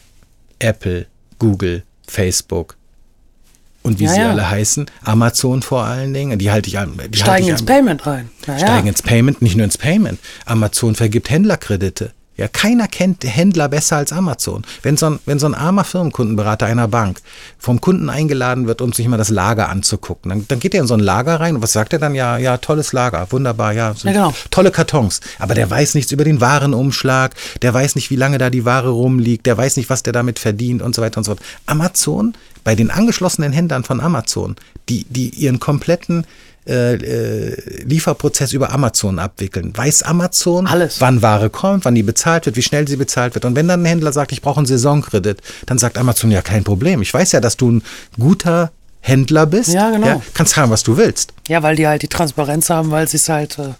Apple, Google, Facebook, und wie ja, sie ja. alle heißen, Amazon vor allen Dingen, die halte ich an. Die steigen ich ins an, Payment rein. Ja, steigen ins Payment, nicht nur ins Payment. Amazon vergibt Händlerkredite. Ja, keiner kennt Händler besser als Amazon. Wenn so, ein, wenn so ein armer Firmenkundenberater einer Bank vom Kunden eingeladen wird, um sich mal das Lager anzugucken, dann, dann geht er in so ein Lager rein und was sagt er dann? Ja, ja, tolles Lager, wunderbar, ja, ja genau. tolle Kartons. Aber der weiß nichts über den Warenumschlag, der weiß nicht, wie lange da die Ware rumliegt, der weiß nicht, was der damit verdient und so weiter und so fort. Amazon, bei den angeschlossenen Händlern von Amazon, die, die ihren kompletten äh, äh, Lieferprozess über Amazon abwickeln. Weiß Amazon, Alles. wann Ware kommt, wann die bezahlt wird, wie schnell sie bezahlt wird. Und wenn dann ein Händler sagt, ich brauche einen Saisonkredit, dann sagt Amazon, ja, kein Problem. Ich weiß ja, dass du ein guter Händler bist. Ja, genau. Ja, kannst haben, was du willst. Ja, weil die halt die Transparenz haben, weil sie es halt äh,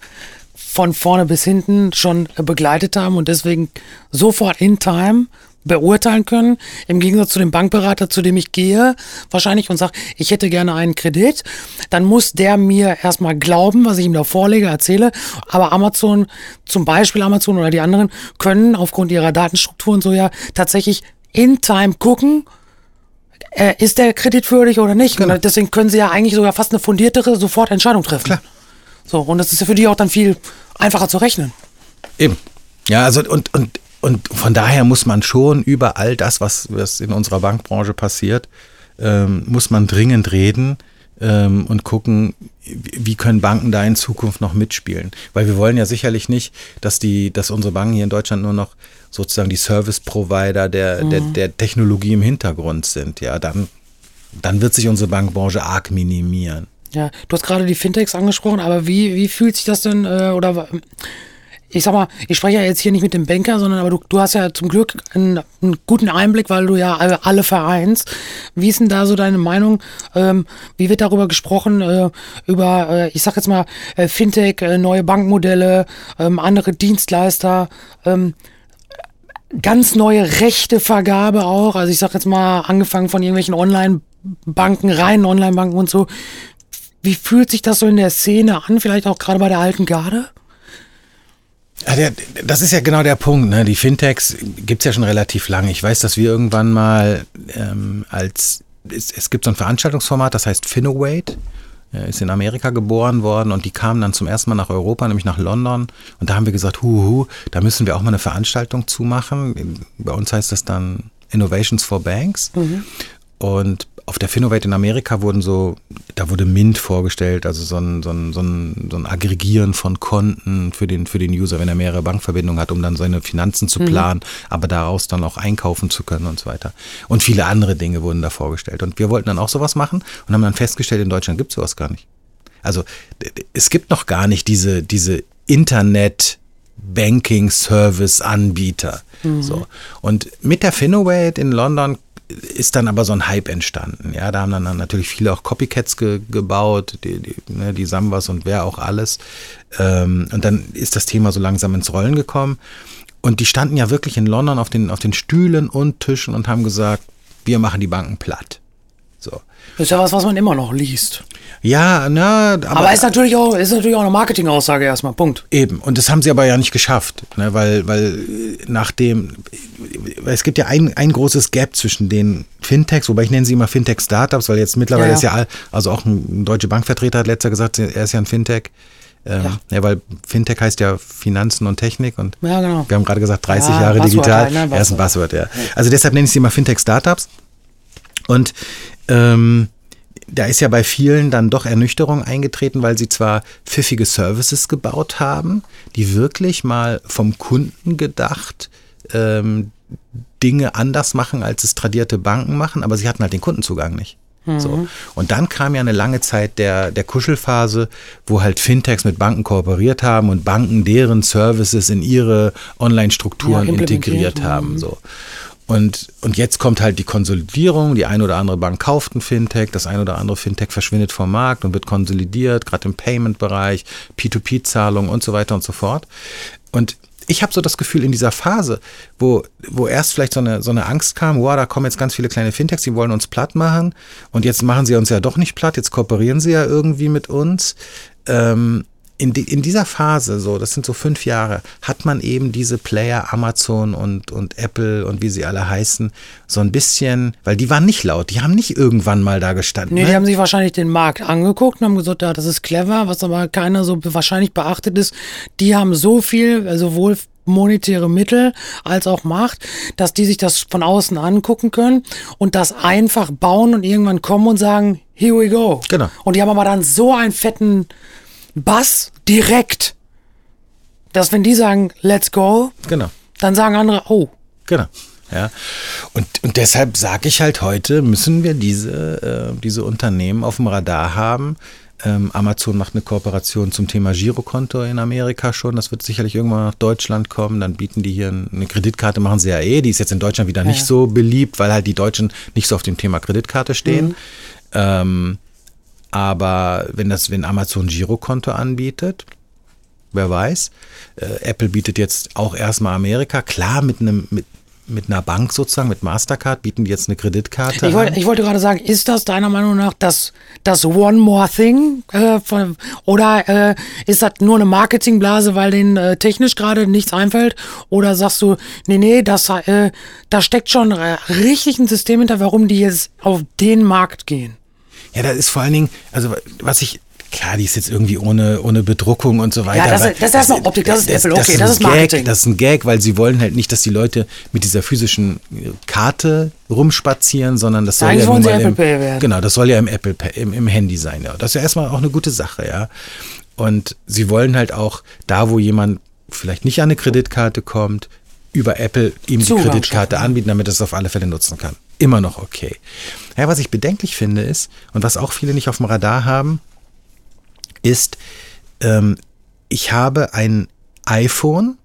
von vorne bis hinten schon begleitet haben und deswegen sofort in Time beurteilen können, im Gegensatz zu dem Bankberater, zu dem ich gehe, wahrscheinlich und sage, ich hätte gerne einen Kredit, dann muss der mir erstmal glauben, was ich ihm da vorlege, erzähle. Aber Amazon, zum Beispiel Amazon oder die anderen, können aufgrund ihrer Datenstrukturen so ja tatsächlich in Time gucken, äh, ist der kreditwürdig oder nicht. Genau. Und deswegen können sie ja eigentlich sogar fast eine fundiertere Sofortentscheidung treffen. Klar. So, und das ist ja für die auch dann viel einfacher zu rechnen. Eben. Ja, also und, und und von daher muss man schon über all das, was, was in unserer Bankbranche passiert, ähm, muss man dringend reden ähm, und gucken, wie können Banken da in Zukunft noch mitspielen? Weil wir wollen ja sicherlich nicht, dass die, dass unsere Banken hier in Deutschland nur noch sozusagen die Service-Provider der, mhm. der, der Technologie im Hintergrund sind. Ja, dann, dann wird sich unsere Bankbranche arg minimieren. Ja, du hast gerade die Fintechs angesprochen, aber wie, wie fühlt sich das denn, äh, oder ich sag mal, ich spreche ja jetzt hier nicht mit dem Banker, sondern aber du, du hast ja zum Glück einen, einen, guten Einblick, weil du ja alle, alle vereinst. Wie ist denn da so deine Meinung? Ähm, wie wird darüber gesprochen? Äh, über, äh, ich sag jetzt mal, äh, Fintech, äh, neue Bankmodelle, ähm, andere Dienstleister, ähm, ganz neue Rechtevergabe auch. Also ich sag jetzt mal, angefangen von irgendwelchen Online-Banken, reinen Online-Banken und so. Wie fühlt sich das so in der Szene an? Vielleicht auch gerade bei der alten Garde? Der, das ist ja genau der Punkt. Ne? Die Fintechs gibt's ja schon relativ lange. Ich weiß, dass wir irgendwann mal ähm, als es, es gibt so ein Veranstaltungsformat, das heißt Finowait. Er ist in Amerika geboren worden und die kamen dann zum ersten Mal nach Europa, nämlich nach London. Und da haben wir gesagt, huhu, da müssen wir auch mal eine Veranstaltung zumachen. Bei uns heißt das dann Innovations for Banks. Mhm. Und auf der Finovate in Amerika wurden so, da wurde Mint vorgestellt, also so ein, so ein, so ein, so ein Aggregieren von Konten für den, für den User, wenn er mehrere Bankverbindungen hat, um dann seine Finanzen zu mhm. planen, mhm. aber daraus dann auch einkaufen zu können und so weiter. Und viele andere Dinge wurden da vorgestellt. Und wir wollten dann auch sowas machen und haben dann festgestellt, in Deutschland gibt es sowas gar nicht. Also es gibt noch gar nicht diese, diese Internet- Banking Service Anbieter. Mhm. So. Und mit der Finovate in London ist dann aber so ein Hype entstanden. Ja, da haben dann natürlich viele auch Copycats ge gebaut, die, die, ne, die Sambas und wer auch alles. Ähm, und dann ist das Thema so langsam ins Rollen gekommen. Und die standen ja wirklich in London auf den, auf den Stühlen und Tischen und haben gesagt, wir machen die Banken platt. So. Das ist ja was, was man immer noch liest. Ja, na, aber, aber ist natürlich auch ist natürlich auch eine Marketingaussage erstmal. Punkt. Eben. Und das haben sie aber ja nicht geschafft, ne, weil weil nach dem es gibt ja ein, ein großes Gap zwischen den Fintechs, wobei ich nenne sie immer Fintech Startups, weil jetzt mittlerweile ja, ja. ist ja also auch ein deutscher Bankvertreter hat letzter gesagt, er ist ja ein Fintech. Ähm, ja. ja. weil Fintech heißt ja Finanzen und Technik und ja, genau. wir haben gerade gesagt 30 ja, Jahre Buzzword digital. Halt, ne? Er ist ein Buzzword, ja. Also deshalb nenne ich sie immer Fintech Startups. Und ähm, da ist ja bei vielen dann doch Ernüchterung eingetreten, weil sie zwar pfiffige Services gebaut haben, die wirklich mal vom Kunden gedacht ähm, Dinge anders machen, als es tradierte Banken machen, aber sie hatten halt den Kundenzugang nicht. Mhm. So. Und dann kam ja eine lange Zeit der, der Kuschelphase, wo halt Fintechs mit Banken kooperiert haben und Banken deren Services in ihre Online-Strukturen ja, integriert haben. Mhm. So. Und, und jetzt kommt halt die Konsolidierung. Die eine oder andere Bank kauft ein Fintech, das eine oder andere Fintech verschwindet vom Markt und wird konsolidiert, gerade im Payment-Bereich, P2P-Zahlungen und so weiter und so fort. Und ich habe so das Gefühl, in dieser Phase, wo, wo erst vielleicht so eine, so eine Angst kam, wow, da kommen jetzt ganz viele kleine Fintechs, die wollen uns platt machen und jetzt machen sie uns ja doch nicht platt, jetzt kooperieren sie ja irgendwie mit uns. Ähm, in, die, in dieser Phase, so, das sind so fünf Jahre, hat man eben diese Player Amazon und, und Apple und wie sie alle heißen, so ein bisschen, weil die waren nicht laut, die haben nicht irgendwann mal da gestanden. Nee, ne? die haben sich wahrscheinlich den Markt angeguckt und haben gesagt, ja, das ist clever, was aber keiner so wahrscheinlich beachtet ist. Die haben so viel, also sowohl monetäre Mittel als auch Macht, dass die sich das von außen angucken können und das einfach bauen und irgendwann kommen und sagen, here we go. Genau. Und die haben aber dann so einen fetten Bass direkt, dass wenn die sagen, let's go, genau. dann sagen andere, oh. Genau. Ja. Und, und deshalb sage ich halt heute, müssen wir diese, äh, diese Unternehmen auf dem Radar haben. Ähm, Amazon macht eine Kooperation zum Thema Girokonto in Amerika schon. Das wird sicherlich irgendwann nach Deutschland kommen. Dann bieten die hier eine Kreditkarte, machen sie ja eh. Die ist jetzt in Deutschland wieder nicht ja. so beliebt, weil halt die Deutschen nicht so auf dem Thema Kreditkarte stehen. Mhm. Ähm, aber wenn das, wenn Amazon Girokonto anbietet, wer weiß, äh, Apple bietet jetzt auch erstmal Amerika, klar mit einem, mit, mit einer Bank sozusagen, mit Mastercard, bieten die jetzt eine Kreditkarte ich, wollt, ich wollte gerade sagen, ist das deiner Meinung nach das, das One More Thing? Äh, von, oder äh, ist das nur eine Marketingblase, weil denen äh, technisch gerade nichts einfällt? Oder sagst du, nee, nee, das, äh, da steckt schon richtig ein System hinter, warum die jetzt auf den Markt gehen? Ja, das ist vor allen Dingen, also was ich klar, die ist jetzt irgendwie ohne, ohne Bedruckung und so weiter. Ja, das, aber ist- das ist erstmal Optik, das ist Apple, okay, das ist ein Marketing. Gag, das ist ein Gag, weil sie wollen halt nicht, dass die Leute mit dieser physischen Karte rumspazieren, sondern das soll Eigentlich ja wollen sie Apple im, Pay werden. Genau, das soll ja im Apple Pay, im, im Handy sein. Ja. Das ist ja erstmal auch eine gute Sache, ja. Und sie wollen halt auch da, wo jemand vielleicht nicht an eine Kreditkarte kommt, über Apple ihm die Zugang Kreditkarte anbieten, damit er es auf alle Fälle nutzen kann. Immer noch okay. Ja, was ich bedenklich finde ist, und was auch viele nicht auf dem Radar haben, ist, ähm, ich habe ein iPhone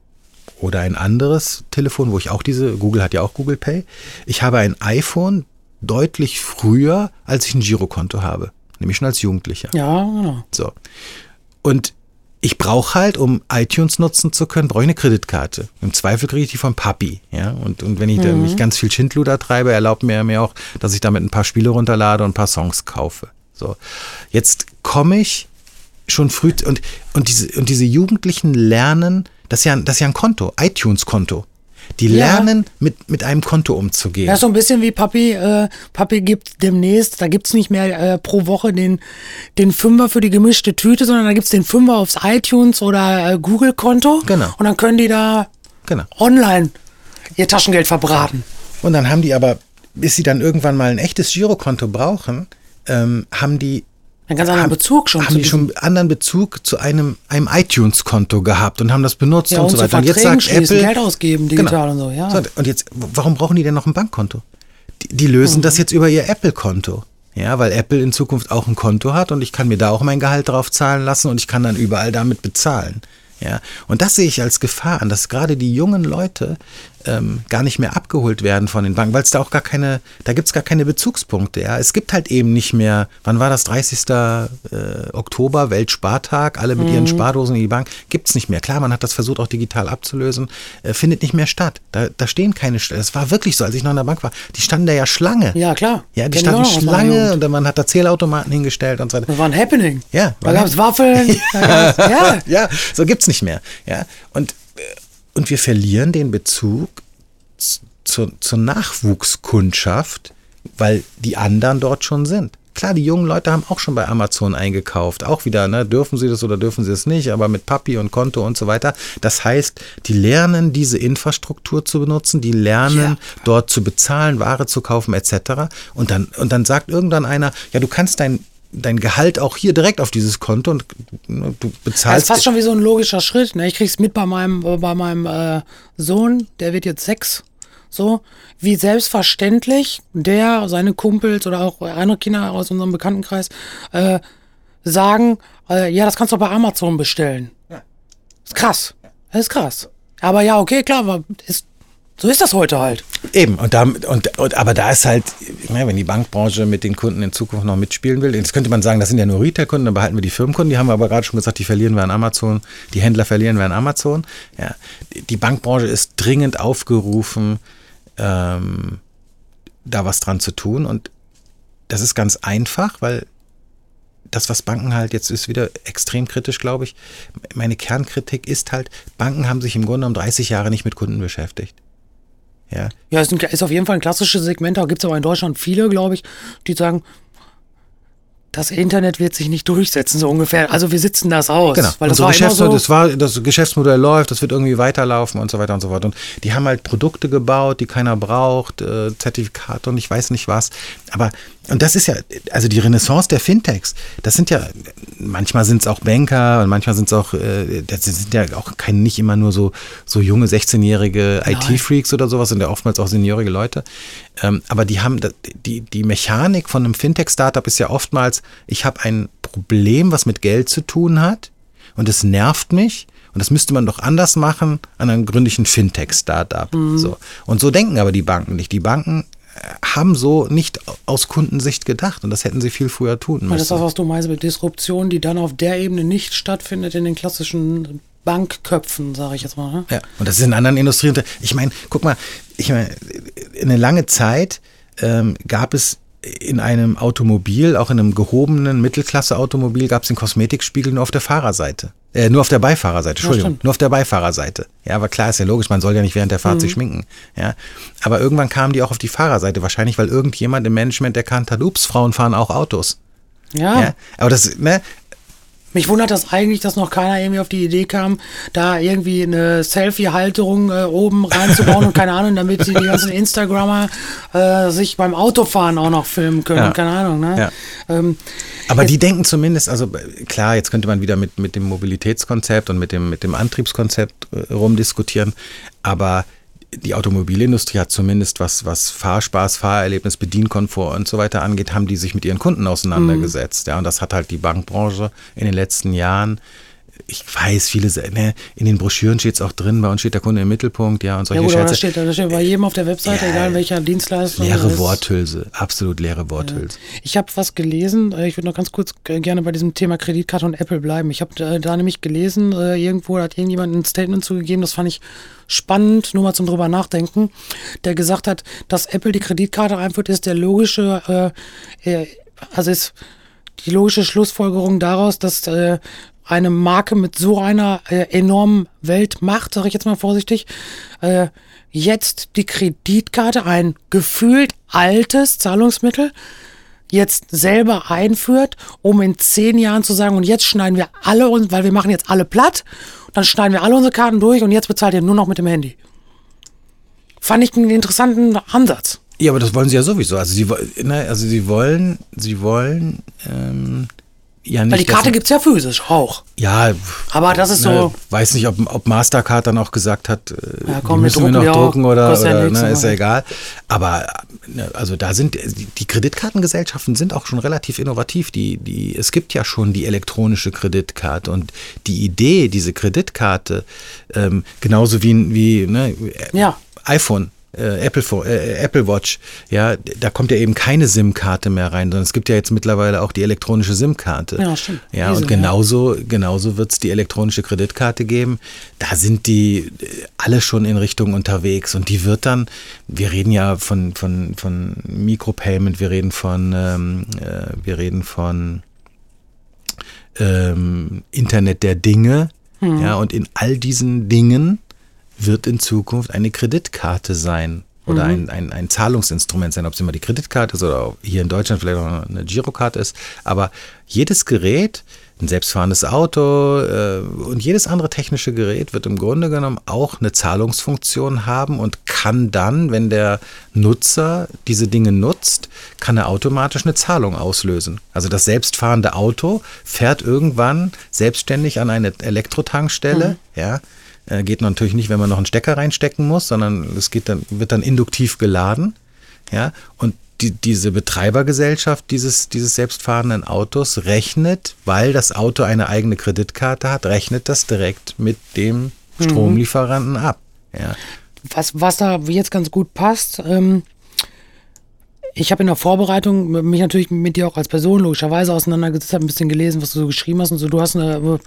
oder ein anderes Telefon, wo ich auch diese, Google hat ja auch Google Pay, ich habe ein iPhone deutlich früher, als ich ein Girokonto habe, nämlich schon als Jugendlicher. Ja, genau. So. Und ich brauche halt, um iTunes nutzen zu können, brauche ich eine Kreditkarte. Im Zweifel kriege ich die von Papi. Ja? Und, und wenn ich da nicht ganz viel Schindluder treibe, erlaubt mir mir auch, dass ich damit ein paar Spiele runterlade und ein paar Songs kaufe. So. Jetzt komme ich schon früh und, und, diese, und diese Jugendlichen lernen, das ist ja, das ist ja ein Konto, iTunes-Konto. Die Ja. lernen, mit, mit einem Konto umzugehen. Ja, so ein bisschen wie Papi. Äh, Papi gibt demnächst, da gibt's nicht mehr äh, pro Woche den, den Fünfer für die gemischte Tüte, sondern da gibt's den Fünfer aufs iTunes oder äh, Google-Konto. Genau. Und dann können die da Genau. online ihr Taschengeld verbraten. Und dann haben die aber, bis sie dann irgendwann mal ein echtes Girokonto brauchen, ähm, haben die Einen ganz anderen haben, Bezug schon haben die schon anderen Bezug zu einem, einem iTunes-Konto gehabt und haben das benutzt Ja, und und so weiter. Und jetzt sagt Apple, Geld ausgeben, digital und so, ja. und jetzt, warum brauchen die denn noch ein Bankkonto? Die, die lösen Mhm. das jetzt über ihr Apple-Konto. Ja, weil Apple in Zukunft auch ein Konto hat und ich kann mir da auch mein Gehalt drauf zahlen lassen und ich kann dann überall damit bezahlen. Ja, und das sehe ich als Gefahr an, dass gerade die jungen Leute ähm, gar nicht mehr abgeholt werden von den Banken, weil es da auch gar keine, da gibt es gar keine Bezugspunkte. Ja, es gibt halt eben nicht mehr, wann war das, 30. Äh, Oktober, Weltspartag, alle mit ihren Spardosen in die Bank, gibt es nicht mehr. Klar, man hat das versucht auch digital abzulösen, äh, findet nicht mehr statt. Da, da stehen keine, das war wirklich so, als ich noch in der Bank war, die standen da ja Schlange. Ja, klar. Ja, die Kenn ich auch standen Schlange und dann man hat da Zählautomaten hingestellt und so weiter. Das war ein Happening. Ja, Da war gab's Waffeln. [LAUGHS] ja. [LAUGHS] ja, so gibt's nicht mehr. Ja, und, äh, und wir verlieren den Bezug zur, zur Nachwuchskundschaft, weil die anderen dort schon sind. Klar, die jungen Leute haben auch schon bei Amazon eingekauft. Auch wieder, ne, dürfen sie das oder dürfen sie es nicht, aber mit Papi und Konto und so weiter. Das heißt, die lernen diese Infrastruktur zu benutzen, die lernen dort zu bezahlen, Ware zu kaufen etc. Und dann, und dann sagt irgendwann einer, ja, du kannst dein dein Gehalt auch hier direkt auf dieses Konto und ne, du Das ist bezahlst. fast schon wie so ein logischer Schritt. Ne? Ich krieg's mit bei meinem, bei meinem äh, Sohn, der wird jetzt sechs. So, wie selbstverständlich der, seine Kumpels oder auch andere Kinder aus unserem Bekanntenkreis äh, sagen, äh, ja, das kannst du bei Amazon bestellen. Ist krass. Das ist krass. Aber ja, okay, klar, aber ist, so ist das heute halt. Eben, und da, und, und, aber da ist halt, wenn die Bankbranche mit den Kunden in Zukunft noch mitspielen will, jetzt könnte man sagen, das sind ja nur Retail-Kunden, dann behalten wir die Firmenkunden, die haben wir aber gerade schon gesagt, die verlieren wir an Amazon, die Händler verlieren wir an Amazon. Ja, die- die Bankbranche ist dringend aufgerufen, ähm, da was dran zu tun und das ist ganz einfach, weil das, was Banken halt jetzt ist, wieder extrem kritisch, glaube ich. Meine Kernkritik ist halt, Banken haben sich im Grunde um 30 Jahre nicht mit Kunden beschäftigt. Ja, Ja, ist, ist auf jeden Fall ein klassisches Segment. Da gibt es aber in Deutschland viele, glaube ich, die sagen, das Internet wird sich nicht durchsetzen, so ungefähr. Also wir sitzen das aus. Genau. Weil das war immer Geschäftsmodell, so, das, war, das Geschäftsmodell läuft, das wird irgendwie weiterlaufen und so weiter und so fort. Und die haben halt Produkte gebaut, die keiner braucht, äh, Zertifikate und ich weiß nicht was. Aber, und das ist ja, also die Renaissance der Fintechs, das sind ja, manchmal sind es auch Banker und manchmal sind es auch, äh, das sind ja auch keine, nicht immer nur so, so junge 16-jährige IT-Freaks oder sowas, sind ja oftmals auch seniorige Leute. Ähm, aber die haben, die, die Mechanik von einem Fintech-Startup ist ja oftmals, ich habe ein Problem, was mit Geld zu tun hat und es nervt mich und das müsste man doch anders machen an einem gründlichen Fintech-Startup. So. Und so denken aber die Banken nicht. Die Banken äh, haben so nicht aus Kundensicht gedacht und das hätten sie viel früher tun das ist das, müssen. was du meinst mit Disruption, die dann auf der Ebene nicht stattfindet in den klassischen Bankköpfen, sage ich jetzt mal. Ne? Ja, und das ist in anderen Industrien. Ich meine, guck mal, ich meine, eine lange Zeit ähm, gab es in einem Automobil, auch in einem gehobenen Mittelklasse-Automobil, gab es den Kosmetikspiegel nur auf der Fahrerseite. Äh, nur auf der Beifahrerseite, Entschuldigung, stimmt. nur auf der Beifahrerseite. Ja, aber klar, ist ja logisch, man soll ja nicht während der Fahrt Mhm. sich schminken. Ja, aber irgendwann kamen die auch auf die Fahrerseite, wahrscheinlich, weil irgendjemand im Management erkannt hat, ups, Frauen fahren auch Autos. Ja, Ja, aber das, ne, Mich wundert das eigentlich, dass noch keiner irgendwie auf die Idee kam, da irgendwie eine Selfie-Halterung äh, oben reinzubauen und keine Ahnung, damit sie die ganzen Instagrammer äh, sich beim Autofahren auch noch filmen können. Ja. Keine Ahnung, ne? Ja. Ähm, Aber die denken zumindest, also klar, jetzt könnte man wieder mit, mit dem Mobilitätskonzept und mit dem, mit dem Antriebskonzept äh, rumdiskutieren, aber die Automobilindustrie hat zumindest was, was Fahrspaß, Fahrerlebnis, Bedienkomfort und so weiter angeht, haben die sich mit ihren Kunden auseinandergesetzt. Mhm. Ja, und das hat halt die Bankbranche in den letzten Jahren ich weiß, viele, ne, in den Broschüren steht es auch drin, bei uns steht der Kunde im Mittelpunkt, ja, und solche ja, gut, Scherze. Das steht, das steht bei jedem auf der Webseite, ja, egal welcher Dienstleister. Leere Worthülse, absolut leere Worthülse. Ja. Ich habe was gelesen, äh, ich würde noch ganz kurz gerne bei diesem Thema Kreditkarte und Apple bleiben. Ich habe äh, da nämlich gelesen, äh, irgendwo hat irgendjemand ein Statement zugegeben, das fand ich spannend, nur mal zum drüber nachdenken, der gesagt hat, dass Apple die Kreditkarte einführt, ist der logische, äh, also ist die logische Schlussfolgerung daraus, dass äh, eine Marke mit so einer äh, enormen Weltmacht, sage ich jetzt mal vorsichtig, äh, jetzt die Kreditkarte, ein gefühlt altes Zahlungsmittel, jetzt selber einführt, um in zehn Jahren zu sagen, und jetzt schneiden wir alle uns, weil wir machen jetzt alle platt, dann schneiden wir alle unsere Karten durch und jetzt bezahlt ihr nur noch mit dem Handy. Fand ich einen interessanten Ansatz. Ja, aber das wollen sie ja sowieso. Also sie, ne, also sie wollen, sie wollen ähm, ja nicht. Weil die Karte gibt es ja physisch auch. Ja. Aber das ist ne, so. Weiß nicht, ob, ob Mastercard dann auch gesagt hat, äh, ja, komm, die müssen wir noch drucken oder, oder ja ne, ist ja egal. Aber ne, also da sind die Kreditkartengesellschaften sind auch schon relativ innovativ. Die, die, es gibt ja schon die elektronische Kreditkarte und die Idee, diese Kreditkarte, ähm, genauso wie, wie ne, ja. iPhone äh, Apple, äh, Apple Watch, ja, da kommt ja eben keine SIM-Karte mehr rein, sondern es gibt ja jetzt mittlerweile auch die elektronische SIM-Karte. Ja, stimmt. Ja, Riesen, und genauso, ja. genauso wird es die elektronische Kreditkarte geben. Da sind die äh, alle schon in Richtung unterwegs und die wird dann, wir reden ja von, von, von Micropayment, wir reden von, ähm, äh, wir reden von ähm, Internet der Dinge, hm. ja, und in all diesen Dingen wird in Zukunft eine Kreditkarte sein oder mhm. ein, ein, ein Zahlungsinstrument sein, ob es immer die Kreditkarte ist oder hier in Deutschland vielleicht auch eine Girokarte ist. Aber jedes Gerät, ein selbstfahrendes Auto äh, und jedes andere technische Gerät wird im Grunde genommen auch eine Zahlungsfunktion haben und kann dann, wenn der Nutzer diese Dinge nutzt, kann er automatisch eine Zahlung auslösen. Also das selbstfahrende Auto fährt irgendwann selbstständig an eine Elektrotankstelle, mhm. ja, äh, geht natürlich nicht, wenn man noch einen Stecker reinstecken muss, sondern es geht dann, wird dann induktiv geladen. Ja, und die, diese Betreibergesellschaft dieses, dieses selbstfahrenden Autos rechnet, weil das Auto eine eigene Kreditkarte hat, rechnet das direkt mit dem mhm. Stromlieferanten ab. Ja. Was, was da jetzt ganz gut passt, ähm, ich habe in der Vorbereitung mich natürlich mit dir auch als Person logischerweise auseinandergesetzt, habe ein bisschen gelesen, was du so geschrieben hast und so. Du hast eine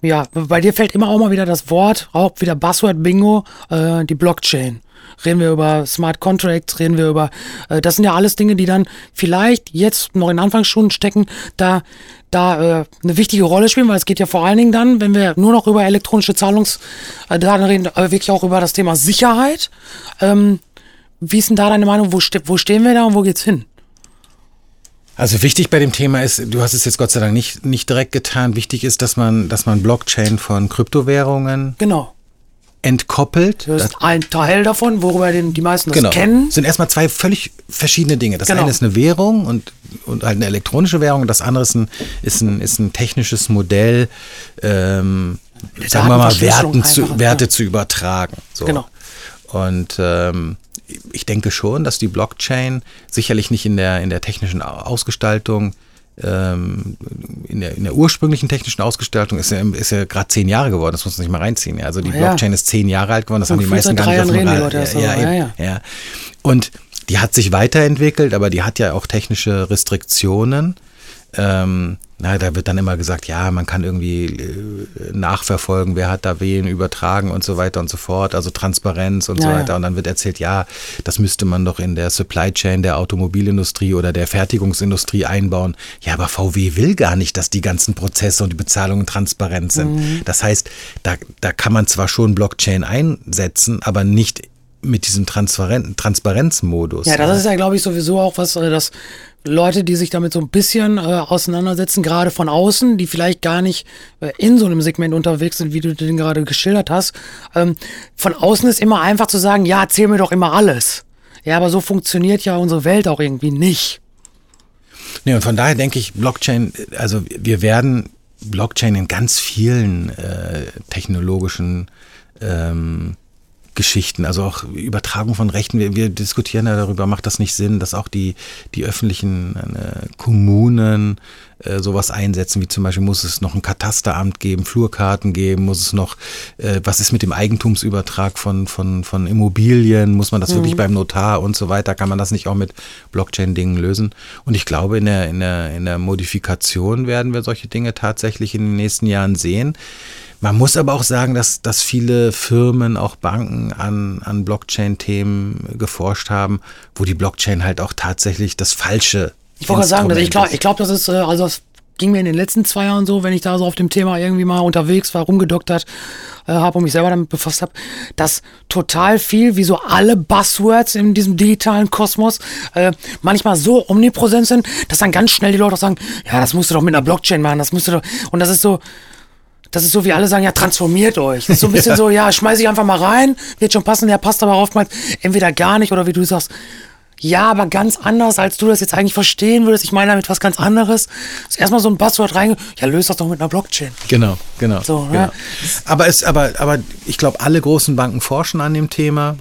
ja, bei dir fällt immer auch mal wieder das Wort, auch wieder Buzzword-Bingo, äh, die Blockchain. Reden wir über Smart Contracts, reden wir über, äh, das sind ja alles Dinge, die dann vielleicht jetzt noch in Anfangsstunden stecken, da, da äh, eine wichtige Rolle spielen, weil es geht ja vor allen Dingen dann, wenn wir nur noch über elektronische Zahlungsdaten reden, äh, wirklich auch über das Thema Sicherheit. Ähm, wie ist denn da deine Meinung? Wo, ste wo stehen wir da und wo geht's hin? Also wichtig bei dem Thema ist, du hast es jetzt Gott sei Dank nicht, nicht direkt getan, wichtig ist, dass man, dass man Blockchain von Kryptowährungen genau. entkoppelt. Das ist ein Teil davon, worüber die meisten das genau. kennen. Das sind erstmal zwei völlig verschiedene Dinge. Das genau. eine ist eine Währung und, und halt eine elektronische Währung und das andere ist ein, ist ein, ist ein technisches Modell, ähm, sagen wir mal, Werten zu, Werte ja. zu übertragen. So. Genau. Und ähm, ich denke schon, dass die Blockchain sicherlich nicht in der, in der technischen Ausgestaltung ähm, in der, in der ursprünglichen technischen Ausgestaltung ist ja, ist ja gerade zehn Jahre geworden, das muss man sich mal reinziehen. Also die Blockchain ja. ist zehn Jahre alt geworden, das haben die meisten gar nicht auf dem Rad. Ja, ja, ja, ja. Und die hat sich weiterentwickelt, aber die hat ja auch technische Restriktionen. Ähm, na, da wird dann immer gesagt, ja, man kann irgendwie äh, nachverfolgen, wer hat da wen übertragen und so weiter und so fort, also Transparenz und ja, so weiter. Und dann wird erzählt, ja, das müsste man doch in der Supply Chain der Automobilindustrie oder der Fertigungsindustrie einbauen. Ja, aber VW will gar nicht, dass die ganzen Prozesse und die Bezahlungen transparent sind. Mhm. Das heißt, da, da kann man zwar schon Blockchain einsetzen, aber nicht mit diesem Transparent Transparenzmodus. Ja, das ist ja, glaube ich, sowieso auch was, äh, dass Leute, die sich damit so ein bisschen äh, auseinandersetzen, gerade von außen, die vielleicht gar nicht äh, in so einem Segment unterwegs sind, wie du den gerade geschildert hast, ähm, von außen ist immer einfach zu sagen, ja, erzähl mir doch immer alles. Ja, aber so funktioniert ja unsere Welt auch irgendwie nicht. Nee, und von daher denke ich, Blockchain, also wir werden Blockchain in ganz vielen äh, technologischen ähm, Geschichten, also auch Übertragung von Rechten. Wir, wir, diskutieren ja darüber, macht das nicht Sinn, dass auch die, die öffentlichen äh, Kommunen äh, sowas einsetzen, wie zum Beispiel muss es noch ein Katasteramt geben, Flurkarten geben, muss es noch, äh, was ist mit dem Eigentumsübertrag von, von, von Immobilien, muss man das mhm. wirklich beim Notar und so weiter, kann man das nicht auch mit Blockchain-Dingen lösen? Und ich glaube, in der, in, der, in der Modifikation werden wir solche Dinge tatsächlich in den nächsten Jahren sehen. Man muss aber auch sagen, dass, dass viele Firmen, auch Banken an, an Blockchain-Themen geforscht haben, wo die Blockchain halt auch tatsächlich das falsche. Ich wollte sagen, ich glaube, ich glaub, das ist, äh, also das ging mir in den letzten zwei Jahren so, wenn ich da so auf dem Thema irgendwie mal unterwegs war, rumgedoktert äh, habe und mich selber damit befasst habe, dass total viel, wie so alle Buzzwords in diesem digitalen Kosmos, äh, manchmal so omnipräsent sind, dass dann ganz schnell die Leute auch sagen, ja, das musst du doch mit einer Blockchain machen, das musst du doch, und das ist so, das ist so, wie alle sagen, ja, transformiert euch. Das ist so ein bisschen ja. [LAUGHS] so, ja, schmeiß ich einfach mal rein, wird schon passen, der passt aber oftmals entweder gar nicht oder wie du sagst, ja, aber ganz anders, als du das jetzt eigentlich verstehen würdest. Ich meine damit was ganz anderes. Ist erstmal so ein Buzzword rein, ja, löst das doch mit einer Blockchain. Genau, genau. So, ne? genau. Ja. Aber, es, aber, aber ich glaube, alle großen Banken forschen an dem Thema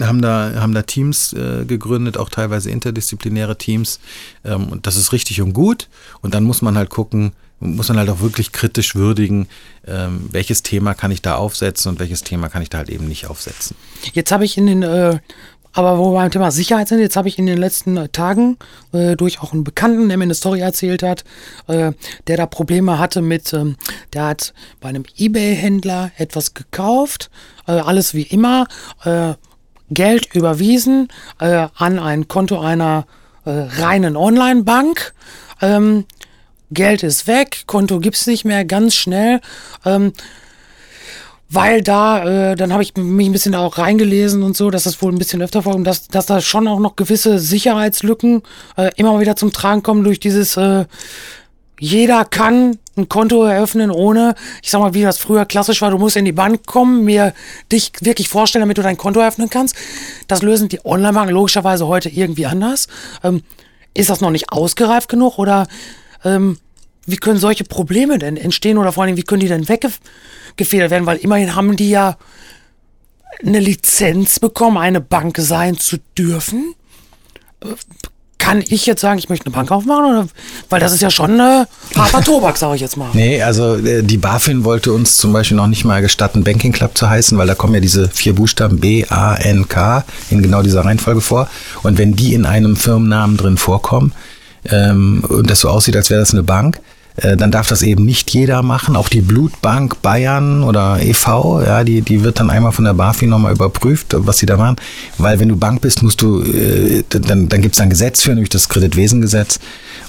haben da, haben da Teams äh, gegründet, auch teilweise interdisziplinäre Teams. Ähm, und das ist richtig und gut. Und dann muss man halt gucken, muss man halt auch wirklich kritisch würdigen, ähm, welches Thema kann ich da aufsetzen und welches Thema kann ich da halt eben nicht aufsetzen. Jetzt habe ich in den, äh, aber wo wir beim Thema Sicherheit sind, jetzt habe ich in den letzten äh, Tagen äh, durch auch einen Bekannten, der mir eine Story erzählt hat, äh, der da Probleme hatte mit, ähm, der hat bei einem Ebay-Händler etwas gekauft, äh, alles wie immer, äh, Geld überwiesen äh, an ein Konto einer reinen Online-Bank. Ähm, Geld ist weg, Konto gibt's nicht mehr, ganz schnell. Ähm, weil da, äh, dann habe ich mich ein bisschen auch reingelesen und so, dass das wohl ein bisschen öfter vorkommt, dass, dass da schon auch noch gewisse Sicherheitslücken äh, immer wieder zum Tragen kommen durch dieses, äh, jeder kann ein Konto eröffnen, ohne, ich sag mal, wie das früher klassisch war, du musst in die Bank kommen, mir dich wirklich vorstellen, damit du dein Konto eröffnen kannst. Das lösen die Online-Banken logischerweise heute irgendwie anders. Ähm, ist das noch nicht ausgereift genug oder ähm, wie können solche Probleme denn entstehen oder vor allem, wie können die denn weggefedert werden? Weil immerhin haben die ja eine Lizenz bekommen, eine Bank sein zu dürfen. Kann ich jetzt sagen, ich möchte eine Bank aufmachen? Oder? Weil das ist ja schon äh, harter Tobak, sage ich jetzt mal. Nee, also äh, die BaFin wollte uns zum Beispiel noch nicht mal gestatten, Banking Club zu heißen, weil da kommen ja diese vier Buchstaben B, A, N, K in genau dieser Reihenfolge vor. Und wenn die in einem Firmennamen drin vorkommen, ähm, und das so aussieht, als wäre das eine Bank, dann darf das eben nicht jeder machen. Auch die Blutbank Bayern oder e.V., ja, die, die wird dann einmal von der BaFin nochmal überprüft, was sie da machen. Weil wenn du Bank bist, musst du, äh, dann, dann gibt es ein Gesetz für, nämlich das Kreditwesengesetz.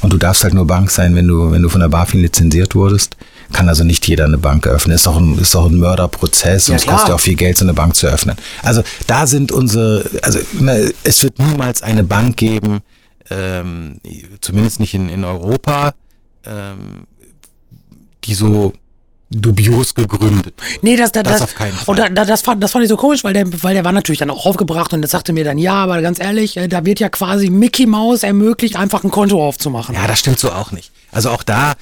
Und du darfst halt nur Bank sein, wenn du, wenn du von der BaFin lizenziert wurdest. Kann also nicht jeder eine Bank eröffnen. Ist doch ein, ist doch ein Mörderprozess ja, und es kostet ja auch viel Geld, so eine Bank zu eröffnen. Also da sind unsere, also ne, es wird niemals eine Bank geben, ähm, zumindest nicht in, in Europa, ähm, die so dubios gegründet. Nee, das, das, das, auf keinen Fall. Und da, das, fand, das fand ich so komisch, weil der, weil der war natürlich dann auch aufgebracht und der sagte mir dann, ja, aber ganz ehrlich, äh, da wird ja quasi Mickey Mouse ermöglicht, einfach ein Konto aufzumachen. Ja, das stimmt so auch nicht. Also auch da,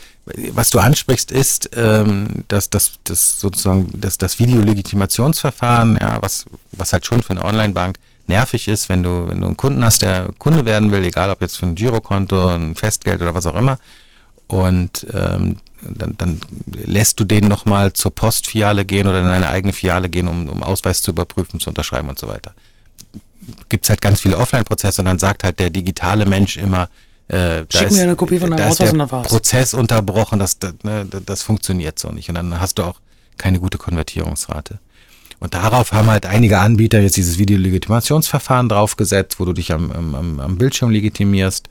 was du ansprichst, ist, ähm, dass das, das sozusagen das, das Videolegitimationsverfahren, ja, was, was halt schon für eine Online-Bank nervig ist, wenn du, wenn du einen Kunden hast, der Kunde werden will, egal ob jetzt für ein Girokonto, ein Festgeld oder was auch immer, und ähm, dann, dann lässt du den nochmal zur Postfiliale gehen oder in eine eigene Filiale gehen, um, um Ausweis zu überprüfen, zu unterschreiben und so weiter. Gibt's halt ganz viele Offline-Prozesse und dann sagt halt der digitale Mensch immer, äh, Schick mir eine Kopie von deinem Ausweis und dann war's. Prozess unterbrochen, das, das, ne, das funktioniert so nicht. Und dann hast du auch keine gute Konvertierungsrate. Und darauf haben halt einige Anbieter jetzt dieses Videolegitimationsverfahren draufgesetzt, wo du dich am, am, am Bildschirm legitimierst.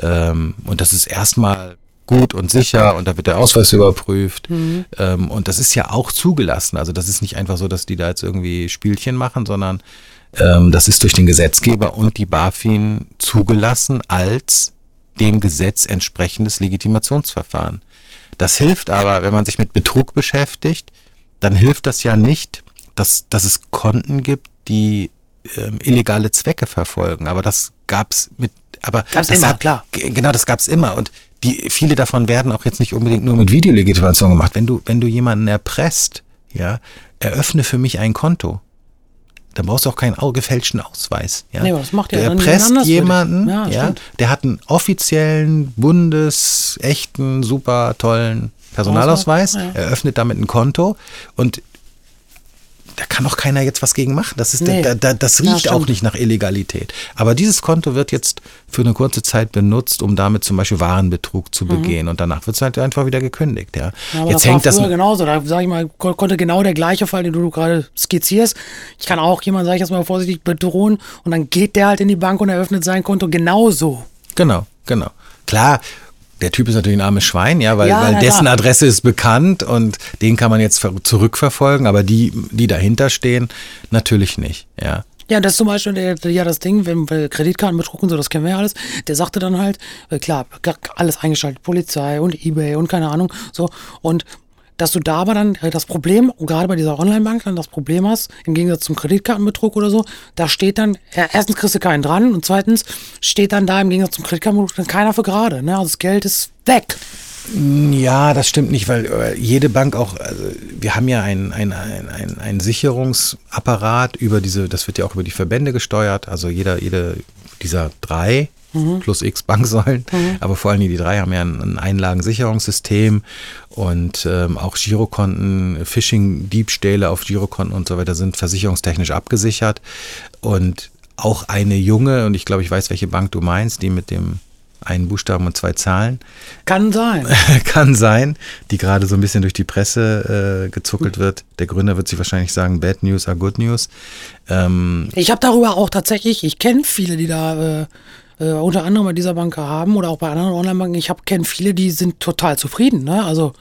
Ähm, und das ist erstmal gut und sicher und da wird der Ausweis überprüft. Mhm. Ähm, und das ist ja auch zugelassen. Also das ist nicht einfach so, dass die da jetzt irgendwie Spielchen machen, sondern Ähm, das ist durch den Gesetzgeber und die BaFin zugelassen als dem Gesetz entsprechendes Legitimationsverfahren. Das hilft aber, wenn man sich mit Betrug beschäftigt, dann hilft das ja nicht, dass, dass es Konten gibt, die ähm, illegale Zwecke verfolgen. Aber das gab's mit, aber Gab's das immer, hat, klar. Genau, das gab's immer. Und die, viele davon werden auch jetzt nicht unbedingt nur mit Videolegitimation gemacht. Wenn du, wenn du jemanden erpresst, ja, eröffne für mich ein Konto. Dann brauchst du auch keinen gefälschten Ausweis. Ja? Nee, aber das macht ja dann erpresst jemanden, Ja, ja, der hat einen offiziellen, bundesechten, super tollen Personalausweis, Ja. eröffnet damit ein Konto und da kann auch keiner jetzt was gegen machen. Das, ist, Nee. da, da, das Ja, riecht auch stimmt. nicht nach Illegalität. Aber dieses Konto wird jetzt für eine kurze Zeit benutzt, um damit zum Beispiel Warenbetrug zu begehen. Und danach wird es halt einfach wieder gekündigt. Ja. Mhm. Ja, aber jetzt das hängt das. genauso. Da sag ich mal, ko- konnte genau der gleiche Fall, den du gerade skizzierst. Ich kann auch jemanden, sag ich jetzt mal vorsichtig, bedrohen und dann geht der halt in die Bank und eröffnet sein Konto genauso. Genau, genau. Klar, der Typ ist natürlich ein armes Schwein, ja, weil, Ja, weil dessen klar. Adresse ist bekannt und den kann man jetzt ver- zurückverfolgen, aber die, die dahinter stehen, natürlich nicht, ja. Ja, das ist zum Beispiel der, ja das Ding, wenn wir Kreditkartenbetrug und so, das kennen wir ja alles. Der sagte dann halt, äh, klar, alles eingeschaltet, Polizei und Ebay und keine Ahnung, so. Und dass du da aber dann äh, das Problem, gerade bei dieser Online-Bank dann das Problem hast, im Gegensatz zum Kreditkartenbetrug oder so, da steht dann, erstens kriegst du keinen dran und zweitens steht dann da im Gegensatz zum Kreditkartenbetrug dann keiner für gerade. Ne? Also das Geld ist weg. Ja, das stimmt nicht, weil äh, jede Bank auch, also wir haben ja ein, ein, ein, ein, ein Sicherungsapparat über diese, das wird ja auch über die Verbände gesteuert, also jeder, jede dieser drei plus x Banksäulen, aber vor allem die drei haben ja ein, ein Einlagensicherungssystem und ähm, auch Girokonten, Phishing-Diebstähle auf Girokonten und so weiter sind versicherungstechnisch abgesichert und auch eine junge, und ich glaube, ich weiß, welche Bank du meinst, die mit dem einen Buchstaben und zwei Zahlen, Kann sein. [LAUGHS] kann sein, die gerade so ein bisschen durch die Presse äh, gezuckelt wird. Der Gründer wird sich wahrscheinlich sagen, Bad News are Good News. Ähm, Ich habe darüber auch tatsächlich, ich kenne viele, die da äh, äh, unter anderem bei dieser Bank haben oder auch bei anderen Online-Banken. Ich kenne viele, die sind total zufrieden. Ne? Also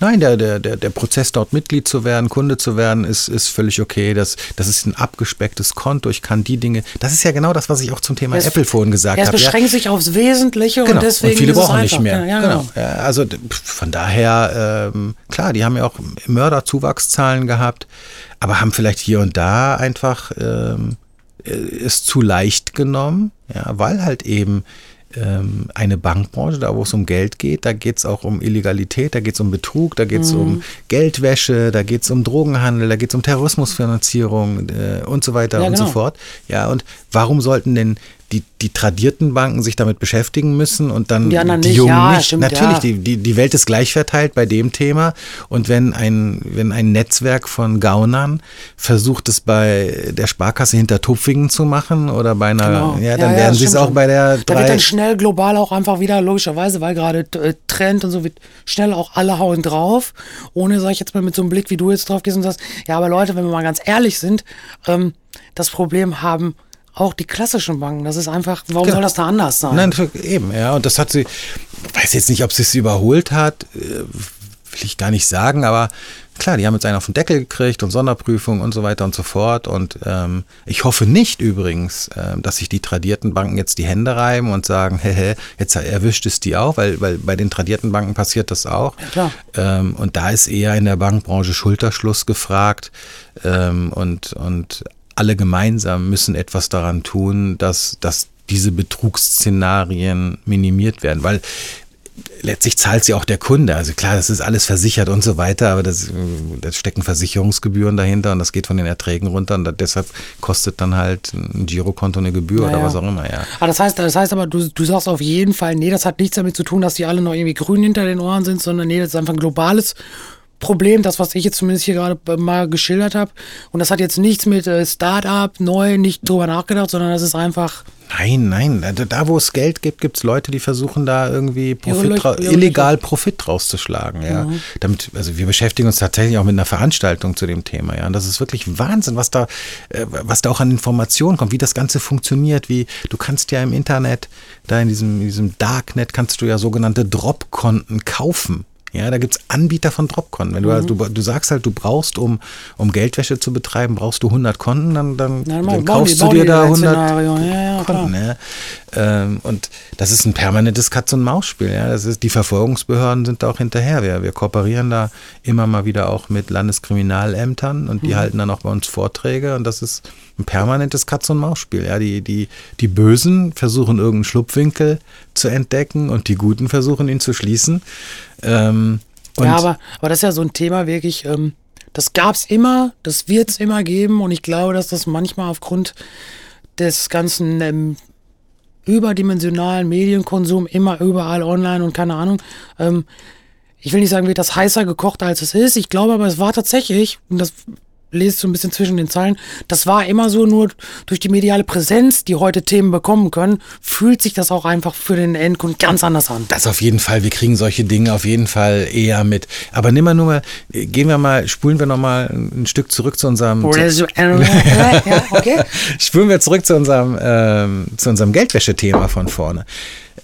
nein, der, der, der, der Prozess dort Mitglied zu werden, Kunde zu werden, ist, ist völlig okay. Das, das ist ein abgespecktes Konto. Ich kann die Dinge. Das ist ja genau das, was ich auch zum Thema Es- Apple vorhin gesagt es habe. Ja, beschränkt sich aufs Wesentliche Genau. und deswegen und viele es brauchen nicht mehr. Ja, genau. genau. Ja, also von daher, ähm, klar, die haben ja auch Mörderzuwachszahlen gehabt, aber haben vielleicht hier und da einfach ähm, äh, es zu leicht genommen, ja, weil halt eben ähm, eine Bankbranche, da wo es um Geld geht, da geht es auch um Illegalität, da geht es um Betrug, da geht es Mhm. um Geldwäsche, da geht es um Drogenhandel, da geht es um Terrorismusfinanzierung äh, und so weiter Ja, und so genau. fort. Ja, und warum sollten denn die, die tradierten Banken sich damit beschäftigen müssen und dann Die anderen die nicht, Jungen ja, nicht? stimmt, Natürlich, ja. die, die, die Welt ist gleich verteilt bei dem Thema. Und wenn ein, wenn ein Netzwerk von Gaunern versucht, es bei der Sparkasse hinter Tupfingen zu machen oder bei einer, Genau. ja, dann werden sie es auch schon. bei der Da wird dann schnell global auch einfach wieder, logischerweise, weil gerade äh, Trend und so wird schnell auch alle hauen drauf. Ohne, sag ich jetzt mal, mit so einem Blick, wie du jetzt drauf gehst und sagst, ja, aber Leute, wenn wir mal ganz ehrlich sind, ähm, das Problem haben auch die klassischen Banken. Das ist einfach, warum Genau. soll das da anders sein? Nein, eben, ja. Und das hat sie, weiß jetzt nicht, ob sie es überholt hat, äh, will ich gar nicht sagen, aber klar, die haben jetzt einen auf den Deckel gekriegt und Sonderprüfung und so weiter und so fort. Und ähm, ich hoffe nicht übrigens, ähm, dass sich die tradierten Banken jetzt die Hände reiben und sagen, [LAUGHS] hehe, jetzt erwischt es die auch, weil, weil bei den tradierten Banken passiert das auch. klar. Ähm, und da ist eher in der Bankbranche Schulterschluss gefragt ähm, und, und alle gemeinsam müssen etwas daran tun, dass, dass diese Betrugsszenarien minimiert werden, weil letztlich zahlt sie auch der Kunde. Also klar, das ist alles versichert und so weiter, aber das, da stecken Versicherungsgebühren dahinter und das geht von den Erträgen runter und da, deshalb kostet dann halt ein Girokonto eine Gebühr Ja, oder ja. was auch immer, ja. Aber das heißt, das heißt aber, du, du sagst auf jeden Fall, nee, das hat nichts damit zu tun, dass die alle noch irgendwie grün hinter den Ohren sind, sondern nee, das ist einfach ein globales Problem, das, was ich jetzt zumindest hier gerade mal geschildert habe. Und das hat jetzt nichts mit äh, Start-up, neu, nicht drüber nachgedacht, sondern das ist einfach, Nein, nein, da, wo es Geld gibt, gibt es Leute, die versuchen da irgendwie Profit, ihre illegal Profit draus zu schlagen. Ja. Damit, also wir beschäftigen uns tatsächlich auch mit einer Veranstaltung zu dem Thema. Ja. Und das ist wirklich Wahnsinn, was da, äh, was da auch an Informationen kommt, wie das Ganze funktioniert, wie du kannst ja im Internet, da in diesem, in diesem Darknet kannst du ja sogenannte Drop-Konten kaufen. Ja, da gibt's Anbieter von Dropkonten. Wenn du, mhm. du, du sagst halt, du brauchst, um, um Geldwäsche zu betreiben, brauchst du 100 Konten, dann, dann, Ja, dann kaufst die- du dir da ein 100 Szenario. Ja, ja. Konten. Ja. Ähm, und das ist ein permanentes Katz-und-Maus-Spiel. Ja. Das ist, die Verfolgungsbehörden sind da auch hinterher. Wir, wir kooperieren da immer mal wieder auch mit Landeskriminalämtern und die halten dann auch bei uns Vorträge und das ist ein permanentes Katz-und-Maus-Spiel. Ja. Die, die, die Bösen versuchen irgendeinen Schlupfwinkel zu entdecken und die Guten versuchen ihn zu schließen. Ähm, ja, aber, aber das ist ja so ein Thema wirklich, ähm, das gab's immer, das wird's immer geben und ich glaube, dass das manchmal aufgrund des ganzen ähm, überdimensionalen Medienkonsum immer überall online und keine Ahnung, ähm, ich will nicht sagen, wird das heißer gekocht, als es ist. Ich glaube aber, es war tatsächlich, und das lest so ein bisschen zwischen den Zeilen, das war immer so nur durch die mediale Präsenz, die heute Themen bekommen können, fühlt sich das auch einfach für den Endkunden ganz anders an. Das auf jeden Fall. Wir kriegen solche Dinge auf jeden Fall eher mit. Aber nimm mal nur mal, gehen wir mal, spulen wir noch mal ein Stück zurück zu unserem, zu, [LAUGHS] ja, okay. spulen wir zurück zu unserem, ähm, zu unserem Geldwäsche-Thema von vorne.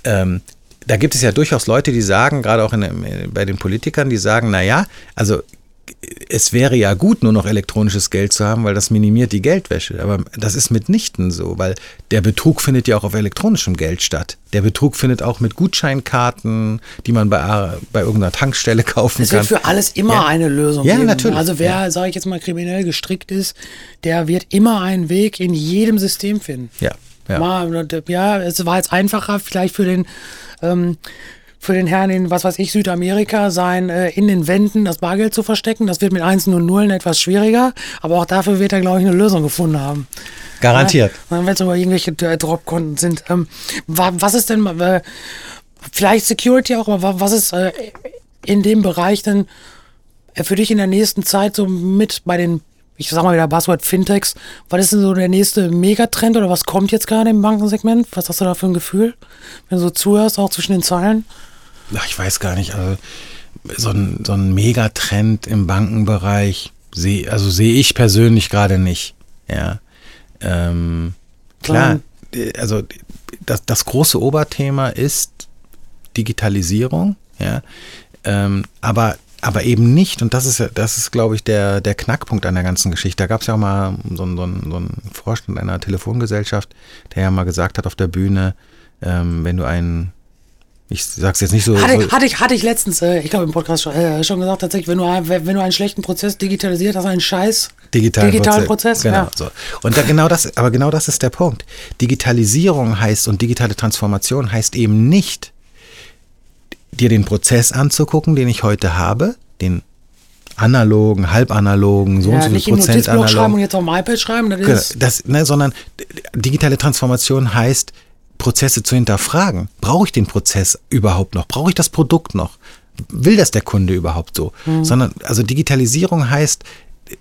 Ähm, da gibt es ja durchaus Leute, die sagen, gerade auch in, bei den Politikern, die sagen, na ja, also es wäre ja gut, nur noch elektronisches Geld zu haben, weil das minimiert die Geldwäsche. Aber das ist mitnichten so, weil der Betrug findet ja auch auf elektronischem Geld statt. Der Betrug findet auch mit Gutscheinkarten, die man bei, bei irgendeiner Tankstelle kaufen Es kann. wird für alles immer Ja. eine Lösung Ja, geben. natürlich. Also wer, sage ich jetzt mal, kriminell gestrickt ist, der wird immer einen Weg in jedem System finden. ja, ja. Mal, ja, es war jetzt einfacher vielleicht für den ähm, für den Herrn in, was weiß ich, Südamerika, sein äh, in den Wänden das Bargeld zu verstecken. Das wird mit Einsen und Nullen etwas schwieriger, aber auch dafür wird er, glaube ich, eine Lösung gefunden haben. Garantiert. Ja, wenn es aber irgendwelche äh, Dropkonten sind. Ähm, wa- was ist denn, äh, vielleicht Security auch, aber wa- was ist äh, in dem Bereich denn äh, für dich in der nächsten Zeit so mit bei den, ich sag mal wieder Buzzword Fintechs, was ist denn so der nächste Megatrend oder was kommt jetzt gerade im Bankensegment? Was hast du da für ein Gefühl, wenn du so zuhörst, auch zwischen den Zeilen? Ach, ich weiß gar nicht, also so ein, so ein Megatrend im Bankenbereich sehe, also sehe ich persönlich gerade nicht. Ja. Ähm, klar, äh, also das, das große Oberthema ist Digitalisierung, ja. Ähm, aber aber eben nicht, und das ist ja, das ist, glaube ich, der, der Knackpunkt an der ganzen Geschichte. Da gab es ja auch mal so, einen- so, einen- so einen Vorstand einer Telefongesellschaft, der ja mal gesagt hat auf der Bühne, ähm, wenn du einen, ich sag's jetzt nicht so, Hatte, so hatte, ich, hatte ich letztens, äh, ich glaube im Podcast schon, äh, schon gesagt, tatsächlich, wenn du, wenn du einen schlechten Prozess digitalisiert hast, einen Scheiß digitalen, digitalen Prozess, Genau, ja. so. Und da, genau das, aber genau das ist der Punkt. Digitalisierung heißt und digitale Transformation heißt eben nicht, dir den Prozess anzugucken, den ich heute habe, den analogen, halbanalogen, so und Ja, so viel nicht Prozent Notizblock schreiben und jetzt auf dem iPad schreiben, das Genau, ist, Das, ne, sondern digitale Transformation heißt, Prozesse zu hinterfragen. Brauche ich den Prozess überhaupt noch? Brauche ich das Produkt noch? Will das der Kunde überhaupt so? Mhm. Sondern, also Digitalisierung heißt,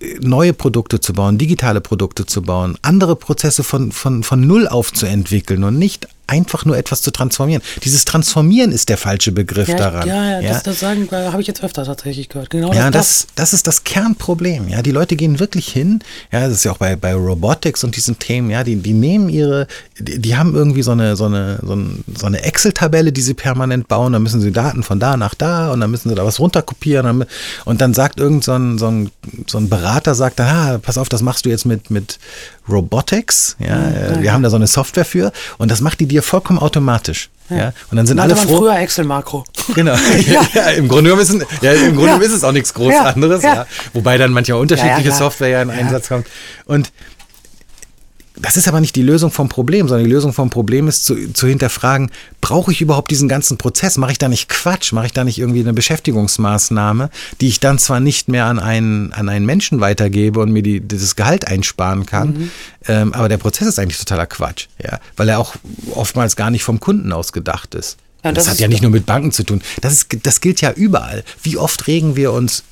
äh, neue Produkte zu bauen, digitale Produkte zu bauen, andere Prozesse von, von, von Null auf zu entwickeln und nicht einfach nur etwas zu transformieren. Dieses Transformieren ist der falsche Begriff ja, daran. ja, ja, Das, das sagen, habe ich jetzt öfter tatsächlich gehört. Genau Ja, das, das, das ist das Kernproblem. Ja, die Leute gehen wirklich hin. Ja, das ist ja auch bei, bei Robotics und diesen Themen. Ja, die, die nehmen ihre, die, die haben irgendwie so eine, so eine, so ein- so eine Excel-Tabelle, die sie permanent bauen. Dann müssen sie Daten von da nach da und dann müssen sie da was runterkopieren. Und dann- sagt irgend so ein, so ein, so ein Berater, sagt dann, ah, pass auf, das machst du jetzt mit, mit Robotics. Ja, äh, wir haben da so eine Software für und das macht die dir vollkommen automatisch. Ja, und dann sind nannte alle froh. früher Excel-Makro. Genau. [LAUGHS] [LAUGHS] Ja. im Grunde genommen ist, es- ja, im Grunde Ja. ist es auch nichts groß Ja. anderes, ja. Ja. Wobei dann manchmal unterschiedliche Ja, ja. Software ja in Einsatz kommt. Und das ist aber nicht die Lösung vom Problem, sondern die Lösung vom Problem ist zu, zu hinterfragen, brauche ich überhaupt diesen ganzen Prozess? Mache ich da nicht Quatsch? Mache ich da nicht irgendwie eine Beschäftigungsmaßnahme, die ich dann zwar nicht mehr an einen, an einen Menschen weitergebe und mir die, dieses Gehalt einsparen kann, Mhm. ähm, aber der Prozess ist eigentlich totaler Quatsch, ja, weil er auch oftmals gar nicht vom Kunden aus gedacht ist. Ja, das, das hat ja nicht nur mit Banken zu tun. Das, ist, das gilt ja überall. Wie oft regen wir uns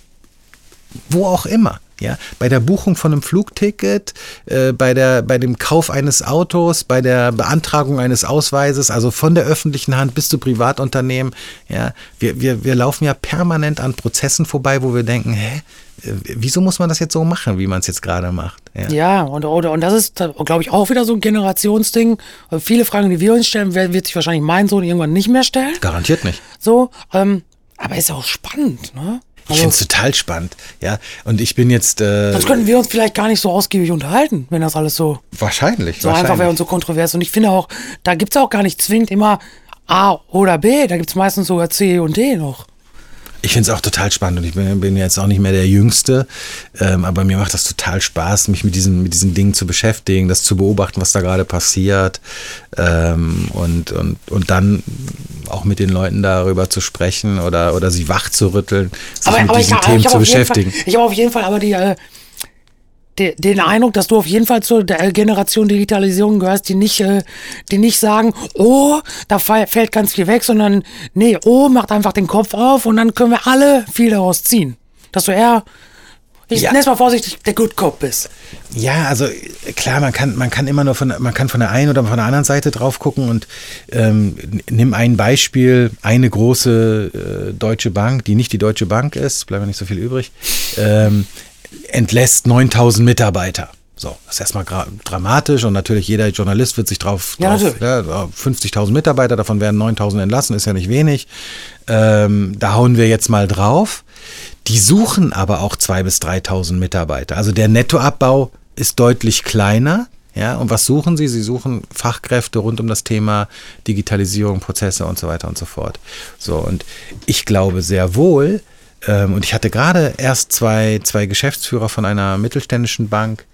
wo auch immer. Ja, bei der Buchung von einem Flugticket, äh, bei, der, bei dem Kauf eines Autos, bei der Beantragung eines Ausweises, also von der öffentlichen Hand bis zu Privatunternehmen. Ja, wir, wir, wir laufen ja permanent an Prozessen vorbei, wo wir denken, hä, äh, wieso muss man das jetzt so machen, wie man es jetzt gerade macht? Ja. Ja, und, und, und das ist, glaube ich, auch wieder so ein Generationsding. Äh, Viele Fragen, die wir uns stellen, wird sich wahrscheinlich mein Sohn irgendwann nicht mehr stellen. Garantiert nicht. So, ähm, Aber ist auch spannend, ne? Ich finde es total spannend, ja. Und ich bin jetzt. Äh, Sonst könnten wir uns vielleicht gar nicht so ausgiebig unterhalten, wenn das alles so. Wahrscheinlich. So wahrscheinlich. einfach wäre und so kontrovers. Und ich finde auch, da gibt es auch gar nicht zwingend immer A oder B, da gibt es meistens sogar C und D noch. Ich finde es auch total spannend und ich bin, bin, jetzt auch nicht mehr der Jüngste, ähm, aber mir macht das total Spaß, mich mit diesen, mit diesen Dingen zu beschäftigen, das zu beobachten, was da gerade passiert ähm, und, und, und dann auch mit den Leuten darüber zu sprechen oder, oder sie wach zu rütteln, sich aber, mit aber diesen ich, Themen zu beschäftigen. Fall, ich habe auf jeden Fall aber die, äh, de, den Eindruck, dass du auf jeden Fall zur Generation Digitalisierung gehörst, die nicht, äh, die nicht sagen, oh, da fällt ganz viel weg, sondern nee, oh, macht einfach den Kopf auf und dann können wir alle viel daraus ziehen. Dass du eher ich ja. nenne mal vorsichtig, der Good Cop bist. Ja, also klar, man kann, man kann immer nur von, man kann von der einen oder von der anderen Seite drauf gucken und ähm, nimm ein Beispiel, eine große äh, deutsche Bank, die nicht die Deutsche Bank ist, bleibt ja nicht so viel übrig, ähm, entlässt 9000 Mitarbeiter. So, das ist erstmal dramatisch und natürlich jeder Journalist wird sich drauf, ja, drauf ja, 50.000 Mitarbeiter, davon werden 9.000 entlassen, ist ja nicht wenig. Ähm, da hauen wir jetzt mal drauf. Die suchen aber auch 2.000 bis 3.000 Mitarbeiter. Also der Nettoabbau ist deutlich kleiner. Ja, und was suchen sie? Sie suchen Fachkräfte rund um das Thema Digitalisierung, Prozesse und so weiter und so fort. So, und ich glaube sehr wohl, und ich hatte gerade erst zwei, zwei Geschäftsführer von einer mittelständischen Bank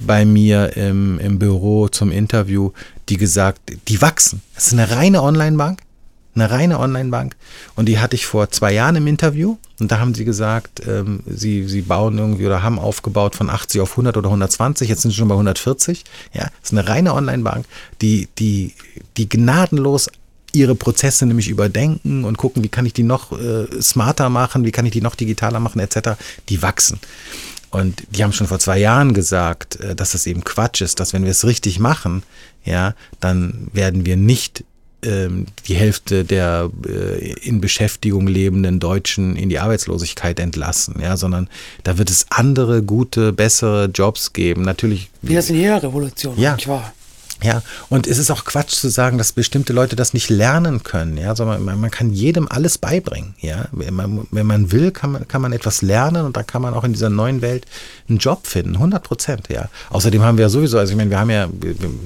bei mir im, im Büro zum Interview, die gesagt, die wachsen. Das ist eine reine Online-Bank, eine reine Online-Bank. Und die hatte ich vor zwei Jahren im Interview. Und da haben sie gesagt, ähm, sie, sie bauen irgendwie oder haben aufgebaut von 80 auf 100 oder 120. Jetzt sind sie schon bei 140. Ja, das ist eine reine Online-Bank, die, die, die gnadenlos ihre Prozesse nämlich überdenken und gucken, wie kann ich die noch äh, smarter machen, wie kann ich die noch digitaler machen, etc., die wachsen. Und die haben schon vor zwei Jahren gesagt, äh, dass das eben Quatsch ist, dass wenn wir es richtig machen, ja, dann werden wir nicht ähm, die Hälfte der äh, in Beschäftigung lebenden Deutschen in die Arbeitslosigkeit entlassen, ja, sondern da wird es andere, gute, bessere Jobs geben. Natürlich. Wie das in jeder Revolution, ja. nicht wahr? Ja, und es ist auch Quatsch zu sagen, dass bestimmte Leute das nicht lernen können. Ja, also man, man kann jedem alles beibringen. Ja, wenn man, wenn man will, kann man, kann man etwas lernen und da kann man auch in dieser neuen Welt einen Job finden. 100 Prozent, ja. Außerdem haben wir ja sowieso, also ich meine, wir haben ja,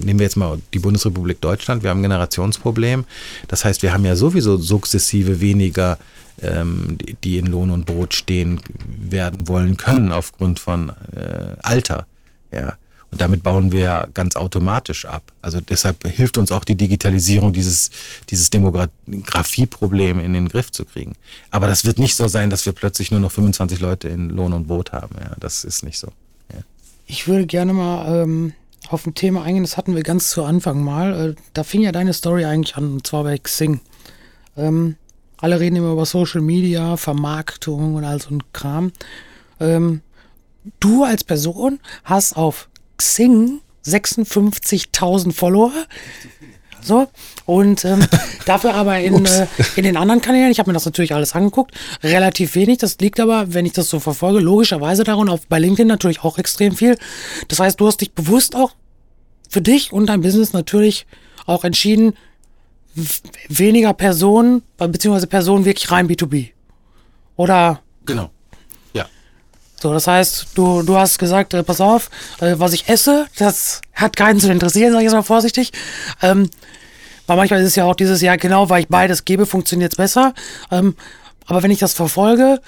nehmen wir jetzt mal die Bundesrepublik Deutschland, wir haben ein Generationsproblem. Das heißt, wir haben ja sowieso sukzessive weniger ähm, die in Lohn und Brot stehen werden wollen können aufgrund von äh, Alter. Ja. Und damit bauen wir ganz automatisch ab. Also deshalb hilft uns auch die Digitalisierung, dieses, dieses Demografieproblem in den Griff zu kriegen. Aber das wird nicht so sein, dass wir plötzlich nur noch 25 Leute in Lohn und Brot haben. Ja, das ist nicht so. Ja. Ich würde gerne mal ähm, auf ein Thema eingehen, das hatten wir ganz zu Anfang mal. Äh, da fing ja deine Story eigentlich an, und zwar bei Xing. Ähm, alle reden immer über Social Media, Vermarktung und all so ein Kram. Ähm, du als Person hast auf Xing 56.000 Follower. So, und ähm, [LAUGHS] dafür aber in, äh, in den anderen Kanälen, ich habe mir das natürlich alles angeguckt, relativ wenig. Das liegt aber, wenn ich das so verfolge, logischerweise daran, auf bei LinkedIn natürlich auch extrem viel. Das heißt, du hast dich bewusst auch für dich und dein Business natürlich auch entschieden, weniger Personen, beziehungsweise Personen wirklich rein B2B. Oder? Genau. So, das heißt, du, du hast gesagt, äh, pass auf, äh, was ich esse, das hat keinen zu interessieren, sag ich jetzt mal vorsichtig. Ähm, weil manchmal ist es ja auch dieses Jahr, genau, weil ich beides gebe, funktioniert es besser. Ähm, aber wenn ich das verfolge,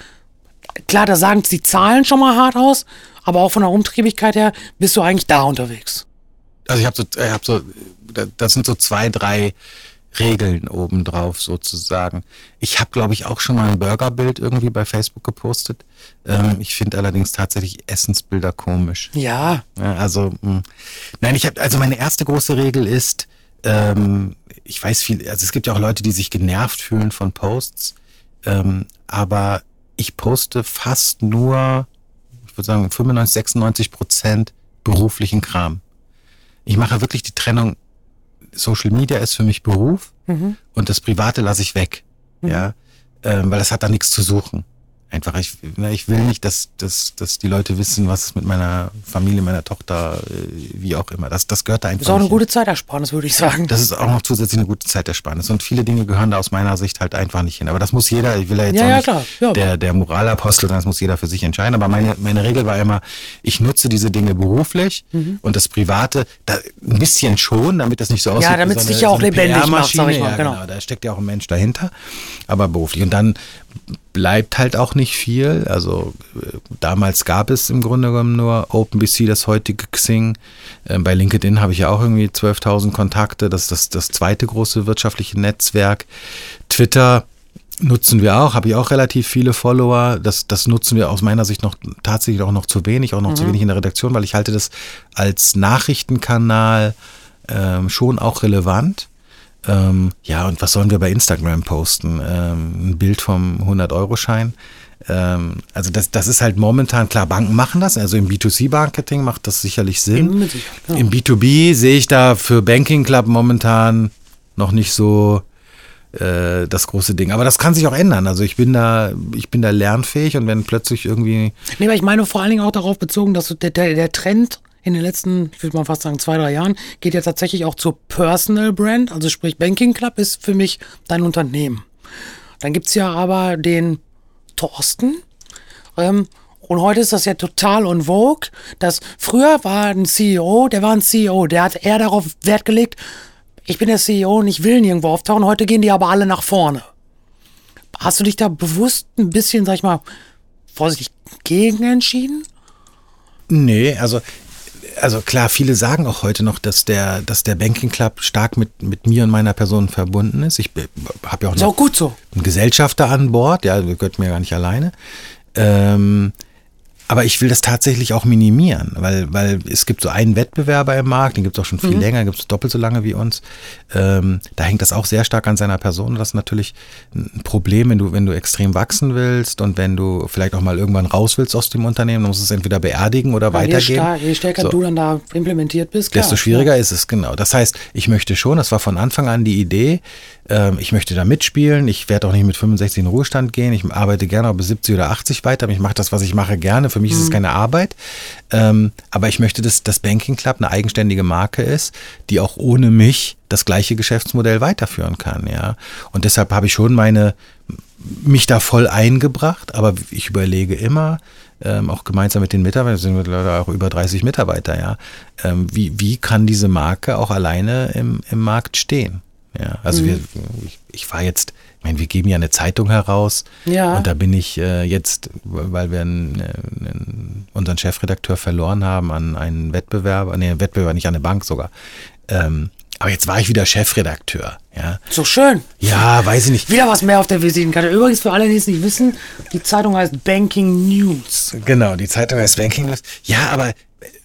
klar, da sagen die Zahlen schon mal hart aus, aber auch von der Umtriebigkeit her bist du eigentlich da unterwegs. Also ich habe so, ich hab so, das sind so zwei, drei Regeln obendrauf sozusagen. Ich habe, glaube ich, auch schon mal ein Burgerbild irgendwie bei Facebook gepostet. Ähm, ich finde allerdings tatsächlich Essensbilder komisch. Ja. ja also, mh. Hm. nein, ich habe, also meine erste große Regel ist, ähm, ich weiß viel, also es gibt ja auch Leute, die sich genervt fühlen von Posts, ähm, aber ich poste fast nur, ich würde sagen 95, 96 Prozent beruflichen Kram. Ich mache wirklich die Trennung Social Media ist für mich Beruf mhm. und das Private lasse ich weg. Mhm. Ja, ähm, weil das hat da nichts zu suchen. Einfach, ich, na, ich will nicht, dass, dass, dass die Leute wissen, was mit meiner Familie, meiner Tochter, äh, wie auch immer. Das, das gehört da einfach. Das ist auch eine gute Zeitersparnis, würde ich sagen. das ist auch noch zusätzlich eine gute Zeitersparnis. Und viele Dinge gehören da aus meiner Sicht halt einfach nicht hin. Aber das muss jeder, ich will ja jetzt Ja, auch ja, nicht. Ja. Der, der Moralapostel, sein, das muss jeder für sich entscheiden. Aber meine, meine Regel war immer, ich nutze diese Dinge beruflich Mhm. und das Private da, ein bisschen schon, damit das nicht so aussieht. Ja, damit es dich ja auch so lebendig macht, sag ich mal, genau. genau. Da steckt ja auch ein Mensch dahinter. Aber beruflich. Und dann bleibt halt auch nicht viel. Also äh, damals gab es im Grunde genommen nur OpenBC, das heutige Xing. Ähm, bei LinkedIn habe ich ja auch irgendwie 12.000 Kontakte. Das ist das, das zweite große wirtschaftliche Netzwerk. Twitter nutzen wir auch, habe ich auch relativ viele Follower. Das, das nutzen wir aus meiner Sicht noch tatsächlich auch noch zu wenig, auch noch zu wenig in der Redaktion, weil ich halte das als Nachrichtenkanal ähm, schon auch relevant. Ähm, ja, und was sollen wir bei Instagram posten? Ähm, ein Bild vom 100-Euro-Schein. Ähm, also das, das ist halt momentan, klar, Banken machen das, also im B2C-Marketing macht das sicherlich Sinn. Ja. Im B2B sehe ich da für Banking Club momentan noch nicht so äh, das große Ding. Aber das kann sich auch ändern. Also ich bin da, ich bin da lernfähig und wenn plötzlich irgendwie Nee, aber ich meine vor allen Dingen auch darauf bezogen, dass der, der, der Trend in den letzten, ich würde mal fast sagen, zwei, drei Jahren, geht ja tatsächlich auch zur Personal Brand. Also sprich, Banking Club ist für mich dein Unternehmen. Dann gibt's ja aber den Thorsten. Ähm, und heute ist das ja total on vogue. Dass früher war ein CEO, der war ein CEO, der hat eher darauf Wert gelegt, ich bin der CEO und ich will nirgendwo auftauchen. Heute gehen die aber alle nach vorne. Hast du dich da bewusst ein bisschen, sag ich mal, vorsichtig gegen entschieden? Nee, also, also klar, viele sagen auch heute noch, dass der, dass der Banking Club stark mit, mit mir und meiner Person verbunden ist. Ich habe ja auch noch auch gut so. einen Gesellschafter an Bord, ja, gehört mir gar nicht alleine. Ähm, aber ich will das tatsächlich auch minimieren, weil, weil es gibt so einen Wettbewerber im Markt, den gibt es auch schon viel länger, gibt es doppelt so lange wie uns. Ähm, da hängt das auch sehr stark an seiner Person. Das ist natürlich ein Problem, wenn du, wenn du extrem wachsen willst und wenn du vielleicht auch mal irgendwann raus willst aus dem Unternehmen, dann musst du es entweder beerdigen oder Je, weitergeben. star je stärker So du dann da implementiert bist, klar. Desto schwieriger ist es, genau. Das heißt, ich möchte schon, das war von Anfang an die Idee, ähm, ich möchte da mitspielen, ich werde auch nicht mit 65 in den Ruhestand gehen, ich arbeite gerne auch bis 70 oder 80 weiter, aber ich mache das, was ich mache, gerne. Für mich ist es keine Arbeit, ähm, aber ich möchte, dass das Banking Club eine eigenständige Marke ist, die auch ohne mich das gleiche Geschäftsmodell weiterführen kann, ja. Und deshalb habe ich schon meine, mich da voll eingebracht, aber ich überlege immer, ähm, auch gemeinsam mit den Mitarbeitern, sind mittlerweile auch über 30 Mitarbeiter, ja, ähm, wie, wie kann diese Marke auch alleine im, im Markt stehen? Ja, also wir, ich, ich war jetzt, ich meine, wir geben ja eine Zeitung heraus Ja. und da bin ich äh, jetzt, weil wir einen, äh, einen, unseren Chefredakteur verloren haben an einen Wettbewerber, nee, einen Wettbewerber, nicht an eine Bank sogar. Ähm, aber jetzt war ich wieder Chefredakteur, ja. So schön. Ja, weiß ich nicht. Wieder was mehr auf der Visitenkarte. Übrigens, für alle, die es nicht wissen, die Zeitung heißt Banking News. Genau, die Zeitung heißt Banking News. Ja, aber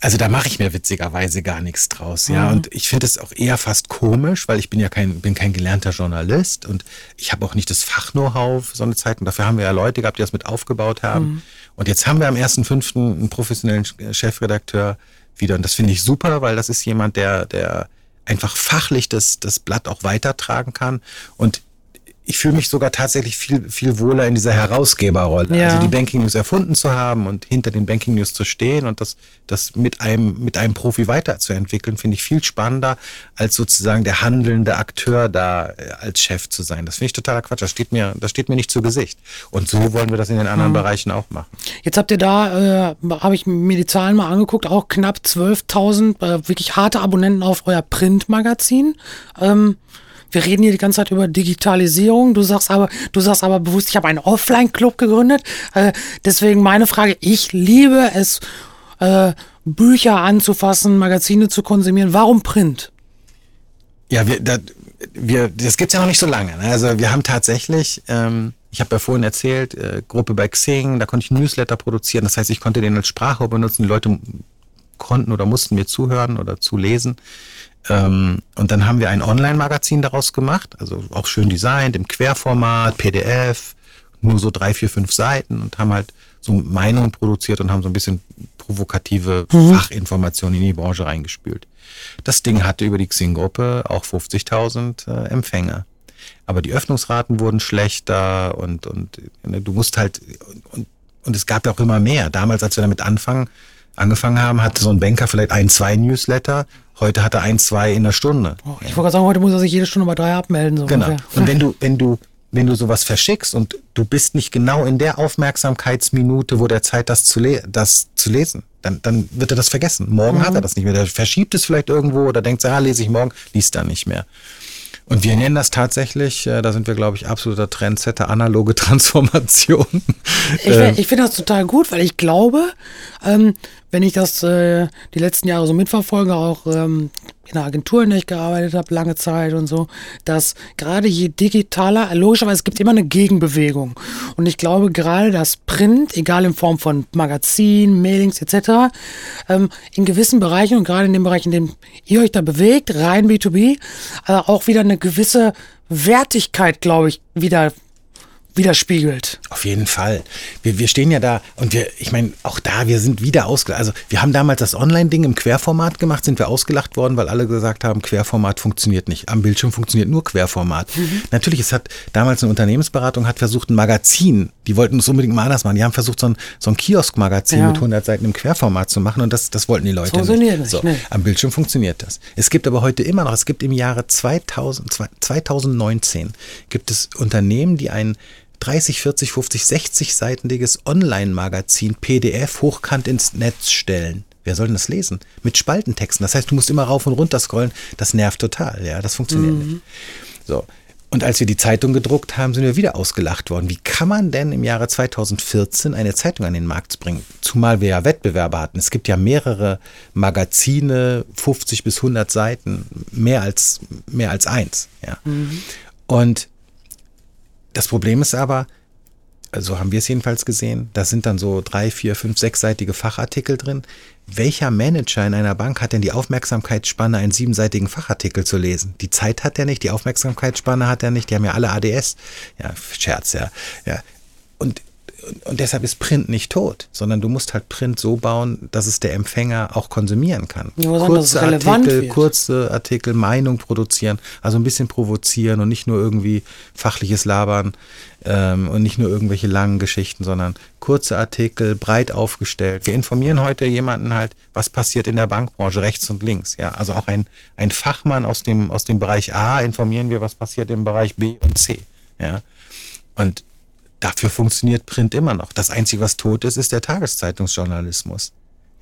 also da mache ich mir witzigerweise gar nichts draus, ja. Und ich finde es auch eher fast komisch, weil ich bin ja kein, bin kein gelernter Journalist und ich habe auch nicht das Fach-Know-how für so eine Zeitung. Dafür haben wir ja Leute gehabt, die das mit aufgebaut haben. Und jetzt haben wir am 1.5. einen professionellen Chefredakteur wieder. Und das finde ich super, weil das ist jemand, der, der einfach fachlich das, das Blatt auch weitertragen kann. Und ich fühle mich sogar tatsächlich viel, viel wohler in dieser Herausgeberrolle. Ja. Also die Banking News erfunden zu haben und hinter den Banking News zu stehen und das, das mit einem, mit einem Profi weiterzuentwickeln, finde ich viel spannender, als sozusagen der handelnde Akteur da äh, als Chef zu sein. Das finde ich totaler Quatsch. Das steht mir, das steht mir nicht zu Gesicht. Und so wollen wir das in den anderen Bereichen auch machen. Jetzt habt ihr da, äh, habe ich mir die Zahlen mal angeguckt, auch knapp 12.000 äh, wirklich harte Abonnenten auf euer Printmagazin. Ähm, wir reden hier die ganze Zeit über Digitalisierung. Du sagst aber, du sagst aber bewusst, ich habe einen Offline-Club gegründet. Äh, deswegen meine Frage: Ich liebe es, äh, Bücher anzufassen, Magazine zu konsumieren. Warum Print? Ja, wir, da, wir, das gibt's ja noch nicht so lange. Ne? Also wir haben tatsächlich, ähm, ich habe ja vorhin erzählt, äh, Gruppe bei Xing, da konnte ich Newsletter produzieren. Das heißt, ich konnte den als Sprache benutzen. Die Leute konnten oder mussten mir zuhören oder zulesen. Ähm, und dann haben wir ein Online-Magazin daraus gemacht, also auch schön designt, im Querformat, PDF, nur so drei, vier, fünf Seiten und haben halt so Meinungen produziert und haben so ein bisschen provokative Fachinformationen in die Branche reingespült. Das Ding hatte über die Xing-Gruppe auch 50.000 äh, Empfänger. Aber die Öffnungsraten wurden schlechter und, und ne, du musst halt, und, und es gab ja auch immer mehr. Damals, als wir damit anfangen, angefangen haben, hatte so ein Banker vielleicht ein, zwei Newsletter. Heute hat er ein, zwei in der Stunde. Oh, ich wollte gerade sagen, heute muss er sich jede Stunde mal drei abmelden. So genau. ungefähr. Und wenn du, wenn du, wenn du sowas verschickst und du bist nicht genau in der Aufmerksamkeitsminute, wo der Zeit das zu, le das zu lesen, dann, dann wird er das vergessen. Morgen Mhm. hat er das nicht mehr. Der verschiebt es vielleicht irgendwo oder denkt, ah, lese ich morgen, liest dann nicht mehr. Und wir nennen das tatsächlich, äh, da sind wir, glaube ich, absoluter Trendsetter, analoge [LAUGHS] Transformation. Ich, Ähm, ich finde das total gut, weil ich glaube, ähm, wenn ich das äh, die letzten Jahre so mitverfolge, auch ähm, in der Agentur, in der ich gearbeitet habe, lange Zeit und so, dass gerade je digitaler, logischerweise es gibt immer eine Gegenbewegung. Und ich glaube, gerade das Print, egal in Form von Magazin, Mailings etc., ähm, in gewissen Bereichen und gerade in dem Bereich, in dem ihr euch da bewegt, rein B2B, äh, auch wieder eine gewisse Wertigkeit, glaube ich, wieder widerspiegelt. Auf jeden Fall. Wir, wir stehen ja da und wir, ich meine, auch da, wir sind wieder ausgelacht. Also wir haben damals das Online-Ding im Querformat gemacht, sind wir ausgelacht worden, weil alle gesagt haben, Querformat funktioniert nicht. Am Bildschirm funktioniert nur Querformat. Natürlich, es hat damals eine Unternehmensberatung hat versucht, ein Magazin, die wollten es unbedingt mal anders machen. Die haben versucht, so ein, so ein Kiosk-Magazin Ja. mit 100 Seiten im Querformat zu machen und das, das wollten die Leute Funktioniert nicht. nicht, So, nee. Am Bildschirm funktioniert das. Es gibt aber heute immer noch, es gibt im Jahre 2000, 2019, gibt es Unternehmen, die ein 30, 40, 50, 60 seitendiges Online-Magazin PDF hochkant ins Netz stellen. Wer soll denn das lesen? Mit Spaltentexten. Das heißt, du musst immer rauf und runter scrollen. Das nervt total. Ja, das funktioniert nicht. So. Und als wir die Zeitung gedruckt haben, sind wir wieder ausgelacht worden. Wie kann man denn im Jahre 2014 eine Zeitung an den Markt bringen? Zumal wir ja Wettbewerber hatten. Es gibt ja mehrere Magazine, 50 bis 100 Seiten, mehr als, mehr als eins. Ja. Und das Problem ist aber, so haben wir es jedenfalls gesehen, da sind dann so drei, vier, fünf, sechsseitige Fachartikel drin. Welcher Manager in einer Bank hat denn die Aufmerksamkeitsspanne, einen siebenseitigen Fachartikel zu lesen? Die Zeit hat er nicht, die Aufmerksamkeitsspanne hat er nicht, die haben ja alle ADS. Ja, Scherz, ja. ja. Und, und, deshalb ist Print nicht tot, sondern du musst halt Print so bauen, dass es der Empfänger auch konsumieren kann. Ja, kurze Artikel, wird. kurze Artikel, Meinung produzieren, also ein bisschen provozieren und nicht nur irgendwie fachliches Labern ähm, und nicht nur irgendwelche langen Geschichten, sondern kurze Artikel, breit aufgestellt. Wir informieren heute jemanden halt, was passiert in der Bankbranche rechts und links. Ja, also auch ein, ein Fachmann aus dem, aus dem Bereich A informieren wir, was passiert im Bereich B und C. Ja, und dafür funktioniert Print immer noch. Das Einzige, was tot ist, ist der Tageszeitungsjournalismus.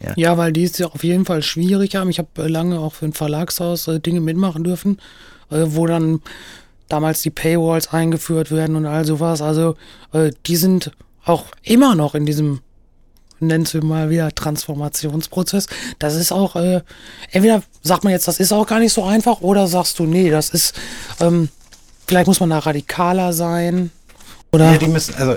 Ja. Ja, weil die es ja auf jeden Fall schwierig haben. Ich habe äh, lange auch für ein Verlagshaus äh, Dinge mitmachen dürfen, äh, wo dann damals die Paywalls eingeführt werden und all sowas. Also äh, die sind auch immer noch in diesem, nennen wir mal wieder, Transformationsprozess. Das ist auch, äh, entweder sagt man jetzt, das ist auch gar nicht so einfach, oder sagst du, nee, das ist, ähm, vielleicht muss man da radikaler sein. Oder Ja, die müssen, also,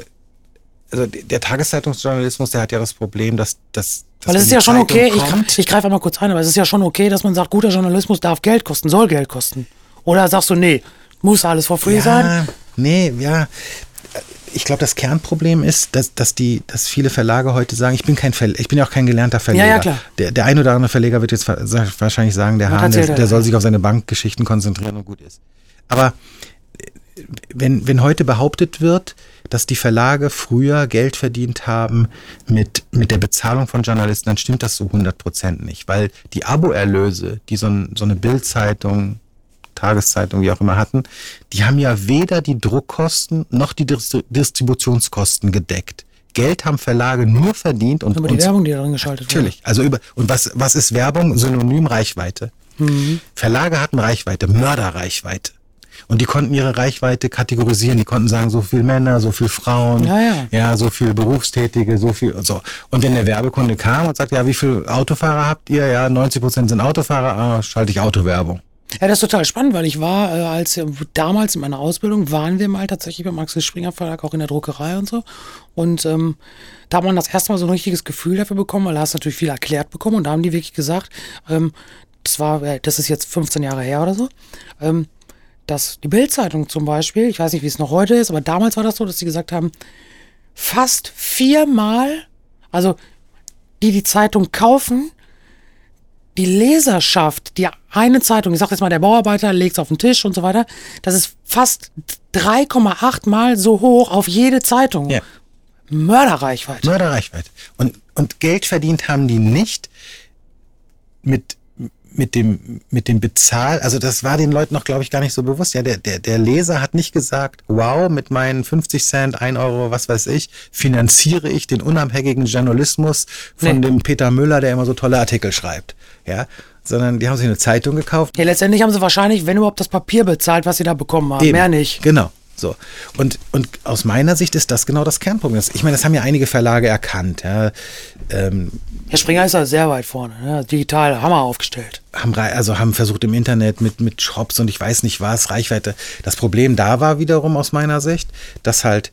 also der Tageszeitungsjournalismus, der hat ja das Problem, dass, dass, dass Weil es ist ja schon Zeitung okay, ich, ich greife einmal kurz ein, aber es ist ja schon okay, dass man sagt, guter Journalismus darf Geld kosten, soll Geld kosten. Oder sagst du, nee, muss alles for free sein? ja, nee, ja. Ich glaube, das Kernproblem ist, dass, dass die, dass viele Verlage heute sagen, ich bin kein Verleger, ich bin ja auch kein gelernter Verleger. Ja, ja, klar. Der, der ein oder andere Verleger wird jetzt wa- wahrscheinlich sagen, der Hahn, der, er der soll sich auf seine Bankgeschichten konzentrieren und gut ist. Aber wenn, wenn heute behauptet wird, dass die Verlage früher Geld verdient haben mit, mit der Bezahlung von Journalisten, dann stimmt das so 100 Prozent nicht, weil die Aboerlöse, die so, ein, so eine Bildzeitung, Tageszeitung, wie auch immer hatten, die haben ja weder die Druckkosten noch die Distri- Distributionskosten gedeckt. Geld haben Verlage nur verdient und, Über die Werbung, die da drin geschaltet wird. Natürlich. Also über und was was ist Werbung? Synonym Reichweite. Verlage hatten Reichweite, Mörderreichweite. Und die konnten ihre Reichweite kategorisieren. Die konnten sagen, so viel Männer, so viel Frauen, Ja, ja. ja so viel Berufstätige, so viel und so. Und wenn der Werbekunde kam und sagt, ja, wie viel Autofahrer habt ihr? Ja, 90 Prozent sind Autofahrer, ah, schalte ich Autowerbung. Ja, das ist total spannend, weil ich war, äh, als äh, damals in meiner Ausbildung, waren wir mal tatsächlich beim Axel Springer Verlag auch in der Druckerei und so. Und ähm, da hat man das erste Mal so ein richtiges Gefühl dafür bekommen, weil da hast du natürlich viel erklärt bekommen und da haben die wirklich gesagt, ähm, das war, äh, das ist jetzt 15 Jahre her oder so, ähm, dass die Bildzeitung zum Beispiel, ich weiß nicht, wie es noch heute ist, aber damals war das so, dass sie gesagt haben, fast viermal, also die die Zeitung kaufen, die Leserschaft, die eine Zeitung, ich sag jetzt mal, der Bauarbeiter legt es auf den Tisch und so weiter, das ist fast 3,8 Mal so hoch auf jede Zeitung. Ja. Mörderreichweite. Mörderreichweite. Und, und Geld verdient haben die nicht mit, mit dem, mit dem Bezahl, also das war den Leuten noch, glaube ich, gar nicht so bewusst. Ja, der, der, der Leser hat nicht gesagt, wow, mit meinen 50 Cent, 1 Euro, was weiß ich, finanziere ich den unabhängigen Journalismus von Nee. dem Peter Müller, der immer so tolle Artikel schreibt. Ja, sondern die haben sich eine Zeitung gekauft, Ja, letztendlich haben sie wahrscheinlich, wenn überhaupt, das Papier bezahlt, was sie da bekommen haben. Eben. Mehr nicht. Genau. So. Und, und aus meiner Sicht ist das genau das Kernproblem. Ich meine, das haben ja einige Verlage erkannt. Ja. Ähm, Herr Springer ist da sehr weit vorne. Ne? Digital Hammer aufgestellt. haben, also haben versucht im Internet mit, mit Shops und ich weiß nicht was, Reichweite. Das Problem da war wiederum aus meiner Sicht, dass halt,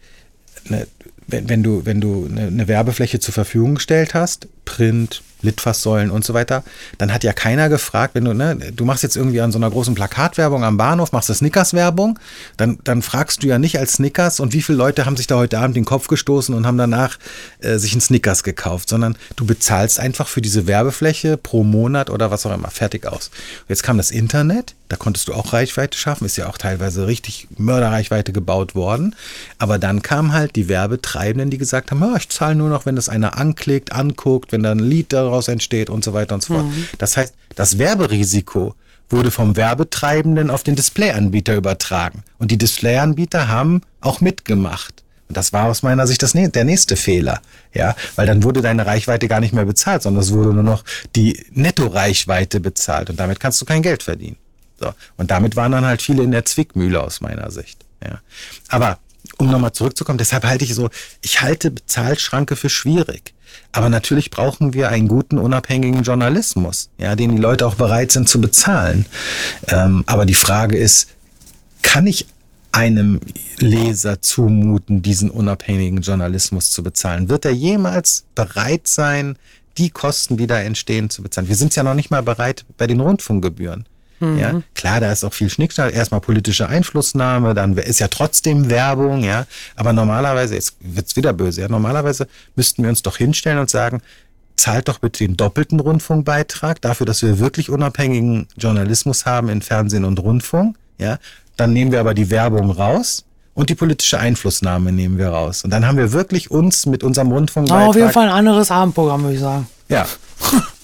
ne, wenn, wenn du, wenn du eine, eine Werbefläche zur Verfügung gestellt hast, Print, Litfaßsäulen und so weiter, dann hat ja keiner gefragt, wenn du, ne, du machst jetzt irgendwie an so einer großen Plakatwerbung am Bahnhof, machst du Snickers-Werbung, dann, dann fragst du ja nicht als Snickers und wie viele Leute haben sich da heute Abend den Kopf gestoßen und haben danach äh, sich einen Snickers gekauft, sondern du bezahlst einfach für diese Werbefläche pro Monat oder was auch immer, fertig aus. Jetzt kam das Internet, da konntest du auch Reichweite schaffen, ist ja auch teilweise richtig Mörderreichweite gebaut worden, aber dann kamen halt die Werbetreibenden, die gesagt haben, ich zahle nur noch, wenn das einer anklickt, anguckt, wenn da ein Lied daraus entsteht und so weiter und so fort. Das heißt, das Werberisiko wurde vom Werbetreibenden auf den Displayanbieter übertragen. Und die Displayanbieter haben auch mitgemacht. Und das war aus meiner Sicht das, der nächste Fehler. Ja, weil dann wurde deine Reichweite gar nicht mehr bezahlt, sondern es wurde nur noch die Nettoreichweite bezahlt. Und damit kannst du kein Geld verdienen. So. Und damit waren dann halt viele in der Zwickmühle aus meiner Sicht. Ja. Aber um nochmal zurückzukommen, deshalb halte ich so, ich halte Bezahlschranke für schwierig. Aber natürlich brauchen wir einen guten, unabhängigen Journalismus, ja, den die Leute auch bereit sind zu bezahlen. Ähm, aber die Frage ist, kann ich einem Leser zumuten, diesen unabhängigen Journalismus zu bezahlen? Wird er jemals bereit sein, die Kosten, die da entstehen, zu bezahlen? Wir sind ja noch nicht mal bereit bei den Rundfunkgebühren. Ja, klar, da ist auch viel Schnickschnack. Erstmal politische Einflussnahme, dann ist ja trotzdem Werbung, ja. Aber normalerweise, jetzt wird's wieder böse, ja. Normalerweise müssten wir uns doch hinstellen und sagen, zahlt doch bitte den doppelten Rundfunkbeitrag dafür, dass wir wirklich unabhängigen Journalismus haben in Fernsehen und Rundfunk, ja. Dann nehmen wir aber die Werbung raus und die politische Einflussnahme nehmen wir raus. Und dann haben wir wirklich uns mit unserem Rundfunkbeitrag Aber auf jeden Fall ein anderes Abendprogramm, würde ich sagen. ja. [LAUGHS]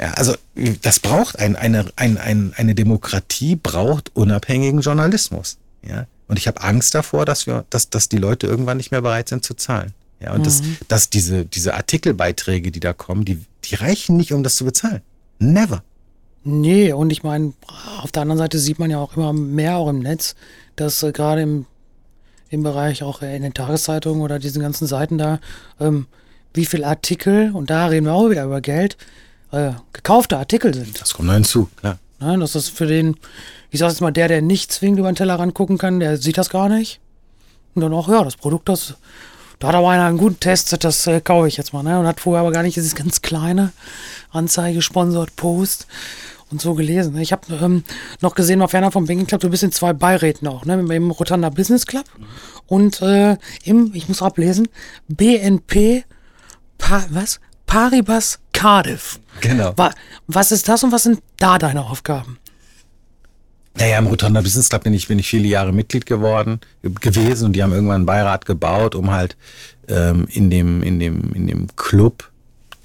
ja. Also das braucht ein, eine, ein, ein, eine Demokratie braucht unabhängigen Journalismus. Ja. Und ich habe Angst davor, dass wir, dass, dass die Leute irgendwann nicht mehr bereit sind zu zahlen. Ja, und dass, dass diese, diese Artikelbeiträge, die da kommen, die, die reichen nicht, um das zu bezahlen. Never. Nee, und ich meine, auf der anderen Seite sieht man ja auch immer mehr auch im Netz, dass äh, gerade im, im Bereich auch in den Tageszeitungen oder diesen ganzen Seiten da, ähm, wie viel Artikel, und da reden wir auch wieder über Geld, äh, gekaufte Artikel sind. Das kommt noch hinzu, klar. Ne? Das ist für den, ich sag jetzt mal, der, der nicht zwingend über den Tellerrand gucken kann, der sieht das gar nicht. Und dann auch, ja, das Produkt, das, da hat aber einer einen guten Test, das äh, kaufe ich jetzt mal, ne? Und hat vorher aber gar nicht dieses ganz kleine Anzeige, sponsort Post und so gelesen. ne? Ich habe ähm, noch gesehen, mal ferner vom Banking Club, du bist in zwei Beiräten auch, ne? Im Rotanda Business Club und äh, im, ich muss ablesen, BNP, pa was? Paribas Cardiff. Genau. Wa was ist das und was sind da deine Aufgaben? Naja, im Rotonda Business Club bin ich, bin ich viele Jahre Mitglied geworden, gewesen und die haben irgendwann einen Beirat gebaut, um halt ähm, in, dem, in, dem, in dem Club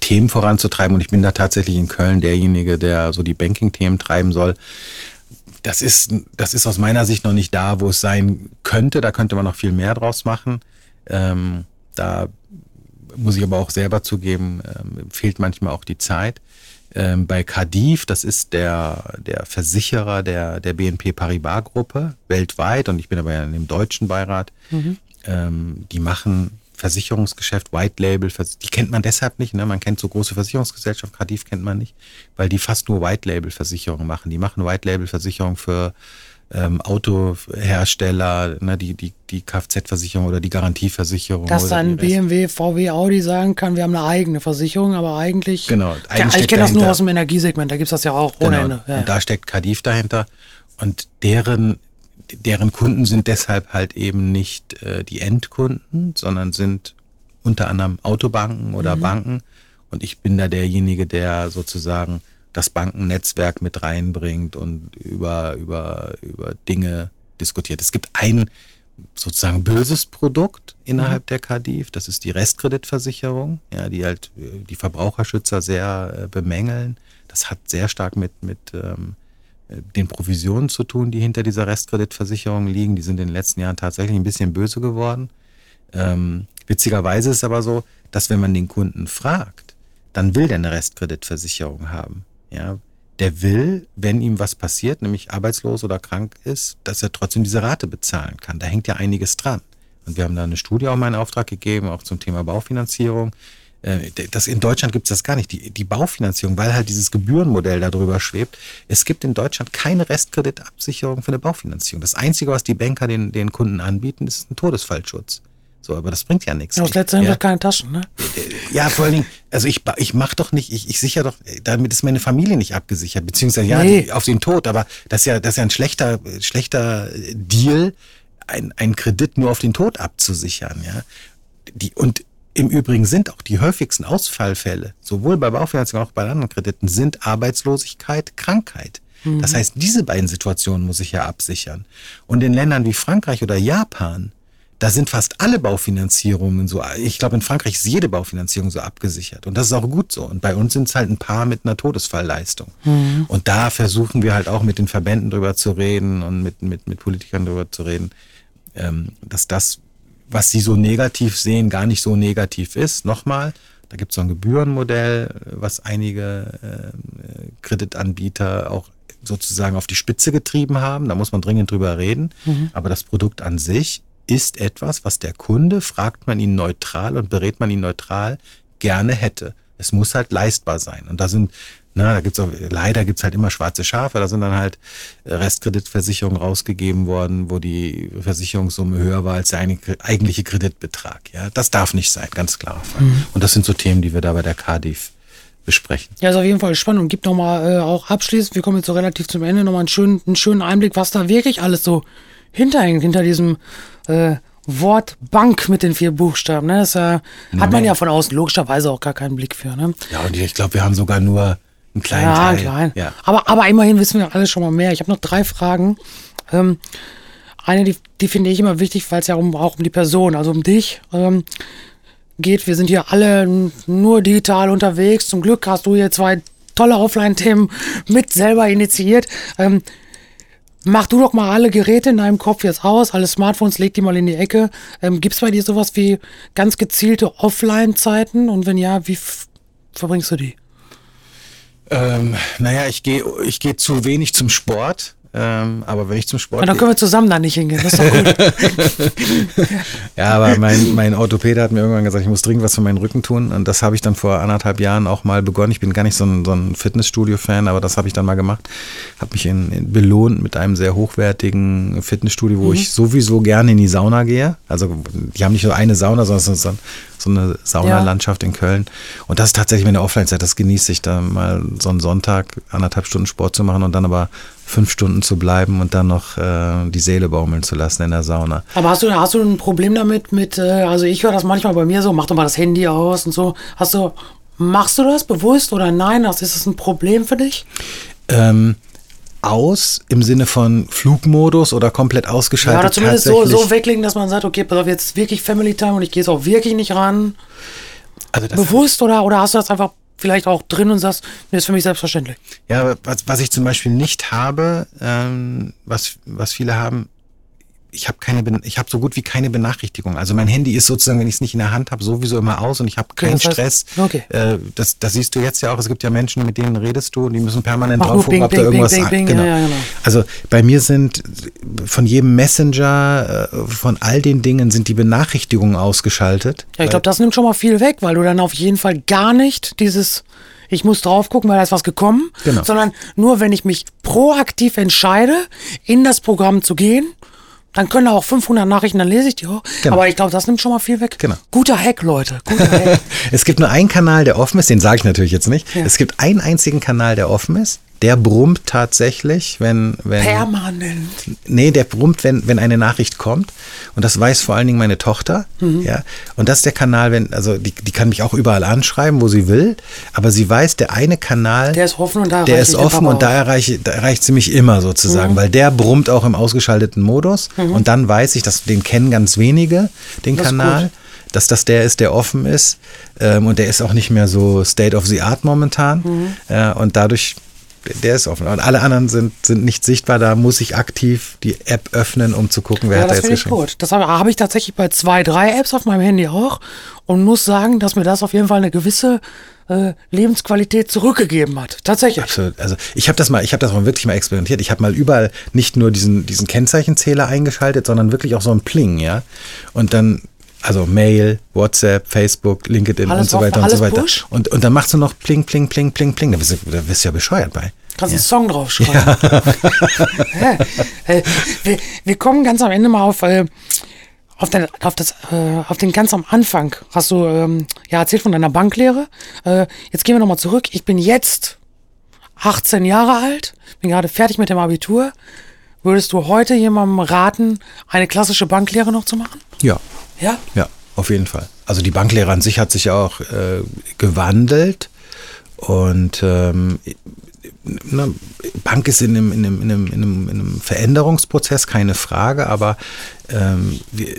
Themen voranzutreiben. Und ich bin da tatsächlich in Köln derjenige, der so die Banking-Themen treiben soll. Das ist, das ist aus meiner Sicht noch nicht da, wo es sein könnte. Da könnte man noch viel mehr draus machen. Ähm, da muss ich aber auch selber zugeben, ähm, fehlt manchmal auch die Zeit. Ähm, bei Cardiff, das ist der, der Versicherer der, der BNP Paribas Gruppe weltweit und ich bin aber ja in dem deutschen Beirat. Ähm, die machen Versicherungsgeschäft, White Label, die kennt man deshalb nicht, ne? Man kennt so große Versicherungsgesellschaften, Cardiff kennt man nicht, weil die fast nur White Label Versicherungen machen. Die machen White Label Versicherungen für ähm, Autohersteller, ne, die, die, die Kfz-Versicherung oder die Garantieversicherung. Dass dann BMW, VW, Audi sagen kann, wir haben eine eigene Versicherung, aber eigentlich. Genau, Ich, eigentlich ich kenne das nur aus dem Energiesegment, da gibt es das ja auch ohne Genau. Ende. Ja, Und da steckt Cardiff dahinter. Und deren, deren Kunden sind deshalb halt eben nicht äh, die Endkunden, sondern sind unter anderem Autobanken oder Banken. Und ich bin da derjenige, der sozusagen das Bankennetzwerk mit reinbringt und über, über, über Dinge diskutiert. Es gibt ein sozusagen böses Produkt innerhalb mhm. der KDIV, das ist die Restkreditversicherung, ja, die halt äh, die Verbraucherschützer sehr äh, bemängeln. Das hat sehr stark mit, mit ähm, äh, den Provisionen zu tun, die hinter dieser Restkreditversicherung liegen. Die sind in den letzten Jahren tatsächlich ein bisschen böse geworden. Ähm, witzigerweise ist es aber so, dass wenn man den Kunden fragt, dann will der eine Restkreditversicherung haben. Ja, der will, wenn ihm was passiert, nämlich arbeitslos oder krank ist, dass er trotzdem diese Rate bezahlen kann. Da hängt ja einiges dran. Und wir haben da eine Studie auch mal in Auftrag gegeben, auch zum Thema Baufinanzierung. Äh, das in Deutschland gibt es das gar nicht, die, die Baufinanzierung, weil halt dieses Gebührenmodell darüber schwebt. Es gibt in Deutschland keine Restkreditabsicherung für eine Baufinanzierung. Das Einzige, was die Banker den, den Kunden anbieten, ist ein Todesfallschutz. So, aber das bringt ja nichts. Ja, das letzte ja. keine Taschen, ne? Ja, vor allen Dingen, also ich, ich mach doch nicht, ich, ich sichere doch, damit ist meine Familie nicht abgesichert, beziehungsweise ja, nee. auf den Tod, aber das ist ja, das ist ja ein schlechter, schlechter Deal, ein, ein Kredit nur auf den Tod abzusichern, ja. Die, und im Übrigen sind auch die häufigsten Ausfallfälle, sowohl bei Baufinanzierung als auch bei anderen Krediten, sind Arbeitslosigkeit, Krankheit. Das mhm. heißt, diese beiden Situationen muss ich ja absichern. Und in Ländern wie Frankreich oder Japan, da sind fast alle Baufinanzierungen so, ich glaube in Frankreich ist jede Baufinanzierung so abgesichert und das ist auch gut so. Und bei uns sind es halt ein paar mit einer Todesfallleistung. Mhm. Und da versuchen wir halt auch mit den Verbänden drüber zu reden und mit, mit, mit Politikern drüber zu reden, ähm, dass das, was sie so negativ sehen, gar nicht so negativ ist. Nochmal, da gibt es so ein Gebührenmodell, was einige äh, Kreditanbieter auch sozusagen auf die Spitze getrieben haben. Da muss man dringend drüber reden. Mhm. Aber das Produkt an sich ist etwas, was der Kunde, fragt man ihn neutral und berät man ihn neutral, gerne hätte. Es muss halt leistbar sein. Und da sind, na, da gibt's auch, leider gibt's halt immer schwarze Schafe, da sind dann halt Restkreditversicherungen rausgegeben worden, wo die Versicherungssumme höher war als der eigentliche Kreditbetrag. Ja, das darf nicht sein, ganz klar. Mhm. Und das sind so Themen, die wir da bei der KDIF besprechen. Ja, ist auf jeden Fall spannend und gibt nochmal äh, auch abschließend, wir kommen jetzt so relativ zum Ende, nochmal einen schönen, einen schönen Einblick, was da wirklich alles so hinterhängt, hinter diesem äh, Wort Bank mit den vier Buchstaben. Ne? Das äh, hat man ja von außen logischerweise auch gar keinen Blick für. Ne? Ja, und ich glaube, wir haben sogar nur einen kleinen ja, Teil. Klein. Ja, aber, aber immerhin wissen wir alle schon mal mehr. Ich habe noch drei Fragen. Ähm, eine, die, die finde ich immer wichtig, weil es ja um, auch um die Person, also um dich ähm, geht. Wir sind hier alle nur digital unterwegs. Zum Glück hast du hier zwei tolle Offline-Themen mit selber initiiert. Ähm, Mach du doch mal alle Geräte in deinem Kopf jetzt aus, alle Smartphones, leg die mal in die Ecke. Ähm, Gibt es bei dir sowas wie ganz gezielte Offline-Zeiten? Und wenn ja, wie verbringst du die? Ähm, naja, ich gehe ich geh zu wenig zum Sport. Ähm, aber wenn ich zum Sport. Ja, dann können wir zusammen da nicht hingehen. Das ist doch gut. [LAUGHS] ja, aber mein, mein Orthopäde hat mir irgendwann gesagt, ich muss dringend was für meinen Rücken tun. Und das habe ich dann vor anderthalb Jahren auch mal begonnen. Ich bin gar nicht so ein, so ein Fitnessstudio-Fan, aber das habe ich dann mal gemacht. Habe mich in, in belohnt mit einem sehr hochwertigen Fitnessstudio, wo mhm. ich sowieso gerne in die Sauna gehe. Also die haben nicht nur eine Sauna, sondern so, so eine Saunalandschaft ja. in Köln. Und das ist tatsächlich meine Offline-Zeit. Das genieße ich da mal so einen Sonntag anderthalb Stunden Sport zu machen und dann aber fünf Stunden zu bleiben und dann noch äh, die Seele baumeln zu lassen in der Sauna. Aber hast du, hast du ein Problem damit, mit, äh, also ich höre das manchmal bei mir so, mach doch mal das Handy aus und so. Hast du, machst du das bewusst oder nein? Ist das ein Problem für dich? Ähm, aus im Sinne von Flugmodus oder komplett ausgeschaltet? Ja, oder zumindest so, so weglegen, dass man sagt, okay, pass auf, jetzt ist wirklich Family Time und ich gehe es auch wirklich nicht ran. Also Bewusst oder, oder hast du das einfach vielleicht auch drin und sagst, das ist für mich selbstverständlich. Ja, was, was ich zum Beispiel nicht habe, ähm, was, was viele haben, ich habe keine, ich habe so gut wie keine Benachrichtigung. Also mein Handy ist sozusagen, wenn ich es nicht in der Hand habe, sowieso immer aus und ich habe keinen okay, Stress. Okay. Äh, das, das siehst du jetzt ja auch. Es gibt ja Menschen, mit denen redest du und die müssen permanent Mach drauf gucken, ob da irgendwas bing, bing, genau. Ja, ja, genau. Also bei mir sind von jedem Messenger, äh, von all den Dingen sind die Benachrichtigungen ausgeschaltet. Ja, ich glaube, das nimmt schon mal viel weg, weil du dann auf jeden Fall gar nicht dieses ich muss drauf gucken, weil da ist was gekommen, genau. sondern nur wenn ich mich proaktiv entscheide, in das Programm zu gehen dann können da auch 500 Nachrichten, dann lese ich die auch. Genau. Aber ich glaube, das nimmt schon mal viel weg. Genau. Guter Hack, Leute. Guter Hack. [LAUGHS] es gibt nur einen Kanal, der offen ist, den sage ich natürlich jetzt nicht. Ja. Es gibt einen einzigen Kanal, der offen ist. Der brummt tatsächlich, wenn, wenn. Permanent. Nee, der brummt, wenn, wenn eine Nachricht kommt. Und das weiß vor allen Dingen meine Tochter. Mhm. Ja. Und das ist der Kanal, wenn, also die, die kann mich auch überall anschreiben, wo sie will. Aber sie weiß, der eine Kanal. Der ist offen und da Der ist offen und da erreiche, da erreicht sie mich immer sozusagen, weil der brummt auch im ausgeschalteten Modus. Und dann weiß ich, dass den kennen ganz wenige, den Mhm. Das Kanal. Dass das der ist, der offen ist. Ähm, und der ist auch nicht mehr so State of the Art momentan. Mhm. Äh, und dadurch, der ist offen. Und alle anderen sind, sind nicht sichtbar. Da muss ich aktiv die App öffnen, um zu gucken, wer Ja, hat da das jetzt geschrieben. gut. Das habe, habe ich tatsächlich bei zwei, drei Apps auf meinem Handy auch und muss sagen, dass mir das auf jeden Fall eine gewisse äh, Lebensqualität zurückgegeben hat. Tatsächlich. Absolut. Also ich habe das mal, ich habe das mal wirklich mal experimentiert. Ich habe mal überall nicht nur diesen, diesen Kennzeichenzähler eingeschaltet, sondern wirklich auch so ein Pling, ja. Und dann, also Mail, WhatsApp, Facebook, LinkedIn Alles und so offen, weiter und alles so weiter. Push? Und, und dann machst du noch Pling, Pling, Pling, Pling, Pling. Da bist du, da bist du ja bescheuert bei. Kannst einen Song draufschreiben. Ja. [LAUGHS] Wir, wir kommen ganz am Ende mal auf, äh, auf, den, auf, das, äh, auf den ganz am Anfang. Hast du ähm, ja erzählt von deiner Banklehre. Äh, jetzt gehen wir nochmal zurück. Ich bin jetzt 18 Jahre alt, bin gerade fertig mit dem Abitur. Würdest du heute jemandem raten, eine klassische Banklehre noch zu machen? Ja. Ja? Ja, auf jeden Fall. Also die Banklehre an sich hat sich auch äh, gewandelt und ähm, na, Bank ist in einem, in, einem, in, einem, in, einem, in einem Veränderungsprozess, keine Frage, aber ähm, wir,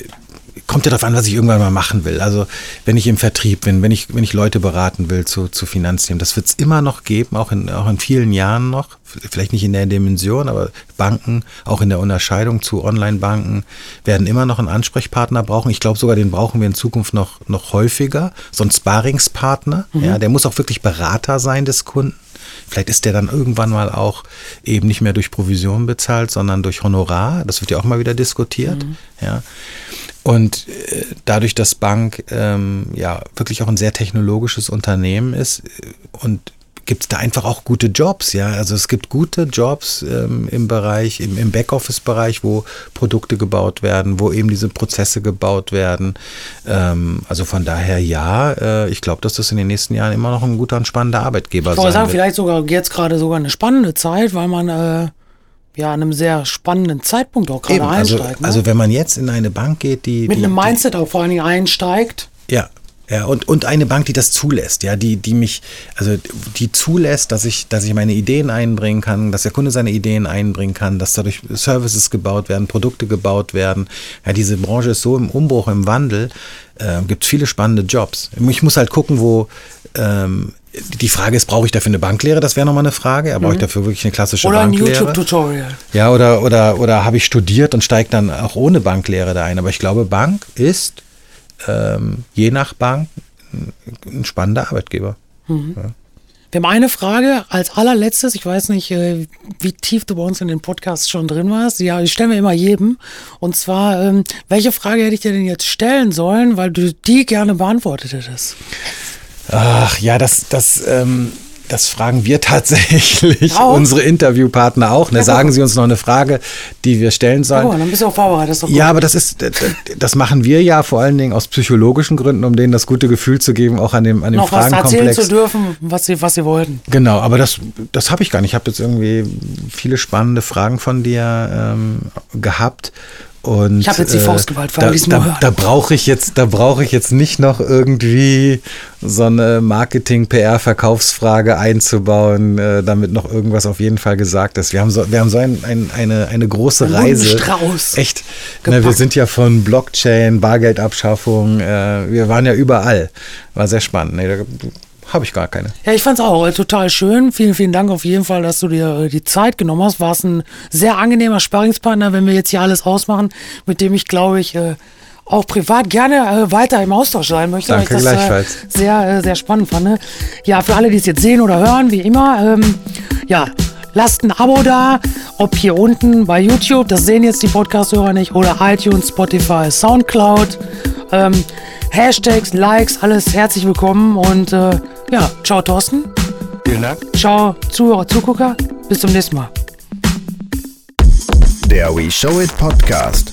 kommt ja darauf an, was ich irgendwann mal machen will. Also wenn ich im Vertrieb bin, wenn ich, wenn ich Leute beraten will zu, zu Finanzthemen, das wird es immer noch geben, auch in, auch in vielen Jahren noch. Vielleicht nicht in der Dimension, aber Banken, auch in der Unterscheidung zu Online-Banken, werden immer noch einen Ansprechpartner brauchen. Ich glaube sogar, den brauchen wir in Zukunft noch, noch häufiger. So ein Sparingspartner, ja, der muss auch wirklich Berater sein des Kunden. Vielleicht ist der dann irgendwann mal auch eben nicht mehr durch Provision bezahlt, sondern durch Honorar. Das wird ja auch mal wieder diskutiert. Ja. Und äh, dadurch, dass Bank ähm, ja wirklich auch ein sehr technologisches Unternehmen ist äh, und gibt es da einfach auch gute Jobs, ja. Also es gibt gute Jobs ähm, im Bereich, im, im Backoffice-Bereich, wo Produkte gebaut werden, wo eben diese Prozesse gebaut werden. Ähm, also von daher ja, äh, ich glaube, dass das in den nächsten Jahren immer noch ein guter und spannender Arbeitgeber Ich sein sagen, wird. vielleicht sogar jetzt gerade sogar eine spannende Zeit, weil man äh, ja an einem sehr spannenden Zeitpunkt auch gerade Eben, also, einsteigt. ne? also wenn man jetzt in eine Bank geht, die Mit die, einem die, Mindset auch vor allen Dingen einsteigt. Ja, und, und eine Bank, die das zulässt, ja, die, die mich, also die zulässt, dass ich, dass ich meine Ideen einbringen kann, dass der Kunde seine Ideen einbringen kann, dass dadurch Services gebaut werden, Produkte gebaut werden. Ja, diese Branche ist so im Umbruch, im Wandel, äh, gibt viele spannende Jobs. Ich muss halt gucken, wo ähm, die Frage ist, brauche ich dafür eine Banklehre? Das wäre nochmal eine Frage. Ja, brauche ich dafür wirklich eine klassische Oder ein Banklehre? YouTube-Tutorial. Ja, oder, oder, oder habe ich studiert und steige dann auch ohne Banklehre da ein. Aber ich glaube, Bank ist ähm, je nach Bank ein, spannender Arbeitgeber. Wir haben eine Frage als allerletztes. Ich weiß nicht, äh, wie tief du bei uns in den Podcasts schon drin warst. Ja, die stellen wir immer jedem. Und zwar, ähm, welche Frage hätte ich dir denn jetzt stellen sollen, weil du die gerne beantwortet hättest? Ach ja, das, das, ähm, das fragen wir tatsächlich Auch? unsere Interviewpartner auch. Ne? Ja, Sagen. Sie uns noch eine Frage, die wir stellen sollen. Oh, dann bist du auch vorbereitet. Ja, aber das ist, das machen wir ja vor allen Dingen aus psychologischen Gründen, um denen das gute Gefühl zu geben, auch an dem, an dem noch was erzählen Fragenkomplex. zu dürfen, was sie, was sie wollten. Genau, aber das, das habe ich gar nicht. Ich habe jetzt irgendwie viele spannende Fragen von dir ähm, gehabt. Und, Ich hab jetzt die Faust geballt, für da, alle, die's nur da, hören. da brauche ich jetzt, da brauche ich jetzt nicht noch irgendwie so eine Marketing-PR-Verkaufsfrage einzubauen, äh, damit noch irgendwas auf jeden Fall gesagt ist. Wir haben so, wir haben so ein, ein, eine, eine große Einen Reise. Echt. Ne, wir sind ja von Blockchain, Bargeldabschaffung, äh, wir waren ja überall. War sehr spannend. Nee, da habe ich gar keine. Ja, ich fand's auch äh, total schön. Vielen, vielen Dank auf jeden Fall, dass du dir äh, die Zeit genommen hast. Warst ein sehr angenehmer Sparringspartner, wenn wir jetzt hier alles ausmachen, mit dem ich, glaube ich, äh, auch privat gerne äh, weiter im Austausch sein möchte. weil Danke ich das, gleichfalls. Äh, sehr, äh, sehr spannend fand. ne? Ja, für alle, die es jetzt sehen oder hören, wie immer, ähm, ja, lasst ein Abo da, ob hier unten bei YouTube, das sehen jetzt die Podcast-Hörer nicht, oder iTunes, Spotify, Soundcloud. Ähm, Hashtags, Likes, alles herzlich willkommen und äh, ja, ciao Thorsten, Vielen Dank. ciao Zuhörer, Zugucker, bis zum nächsten Mal. Der We Show It Podcast.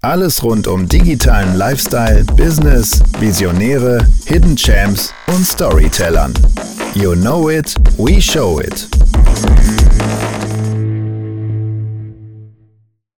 Alles rund um digitalen Lifestyle, Business, Visionäre, Hidden Champs und Storytellern. You know it, we show it. Yeah.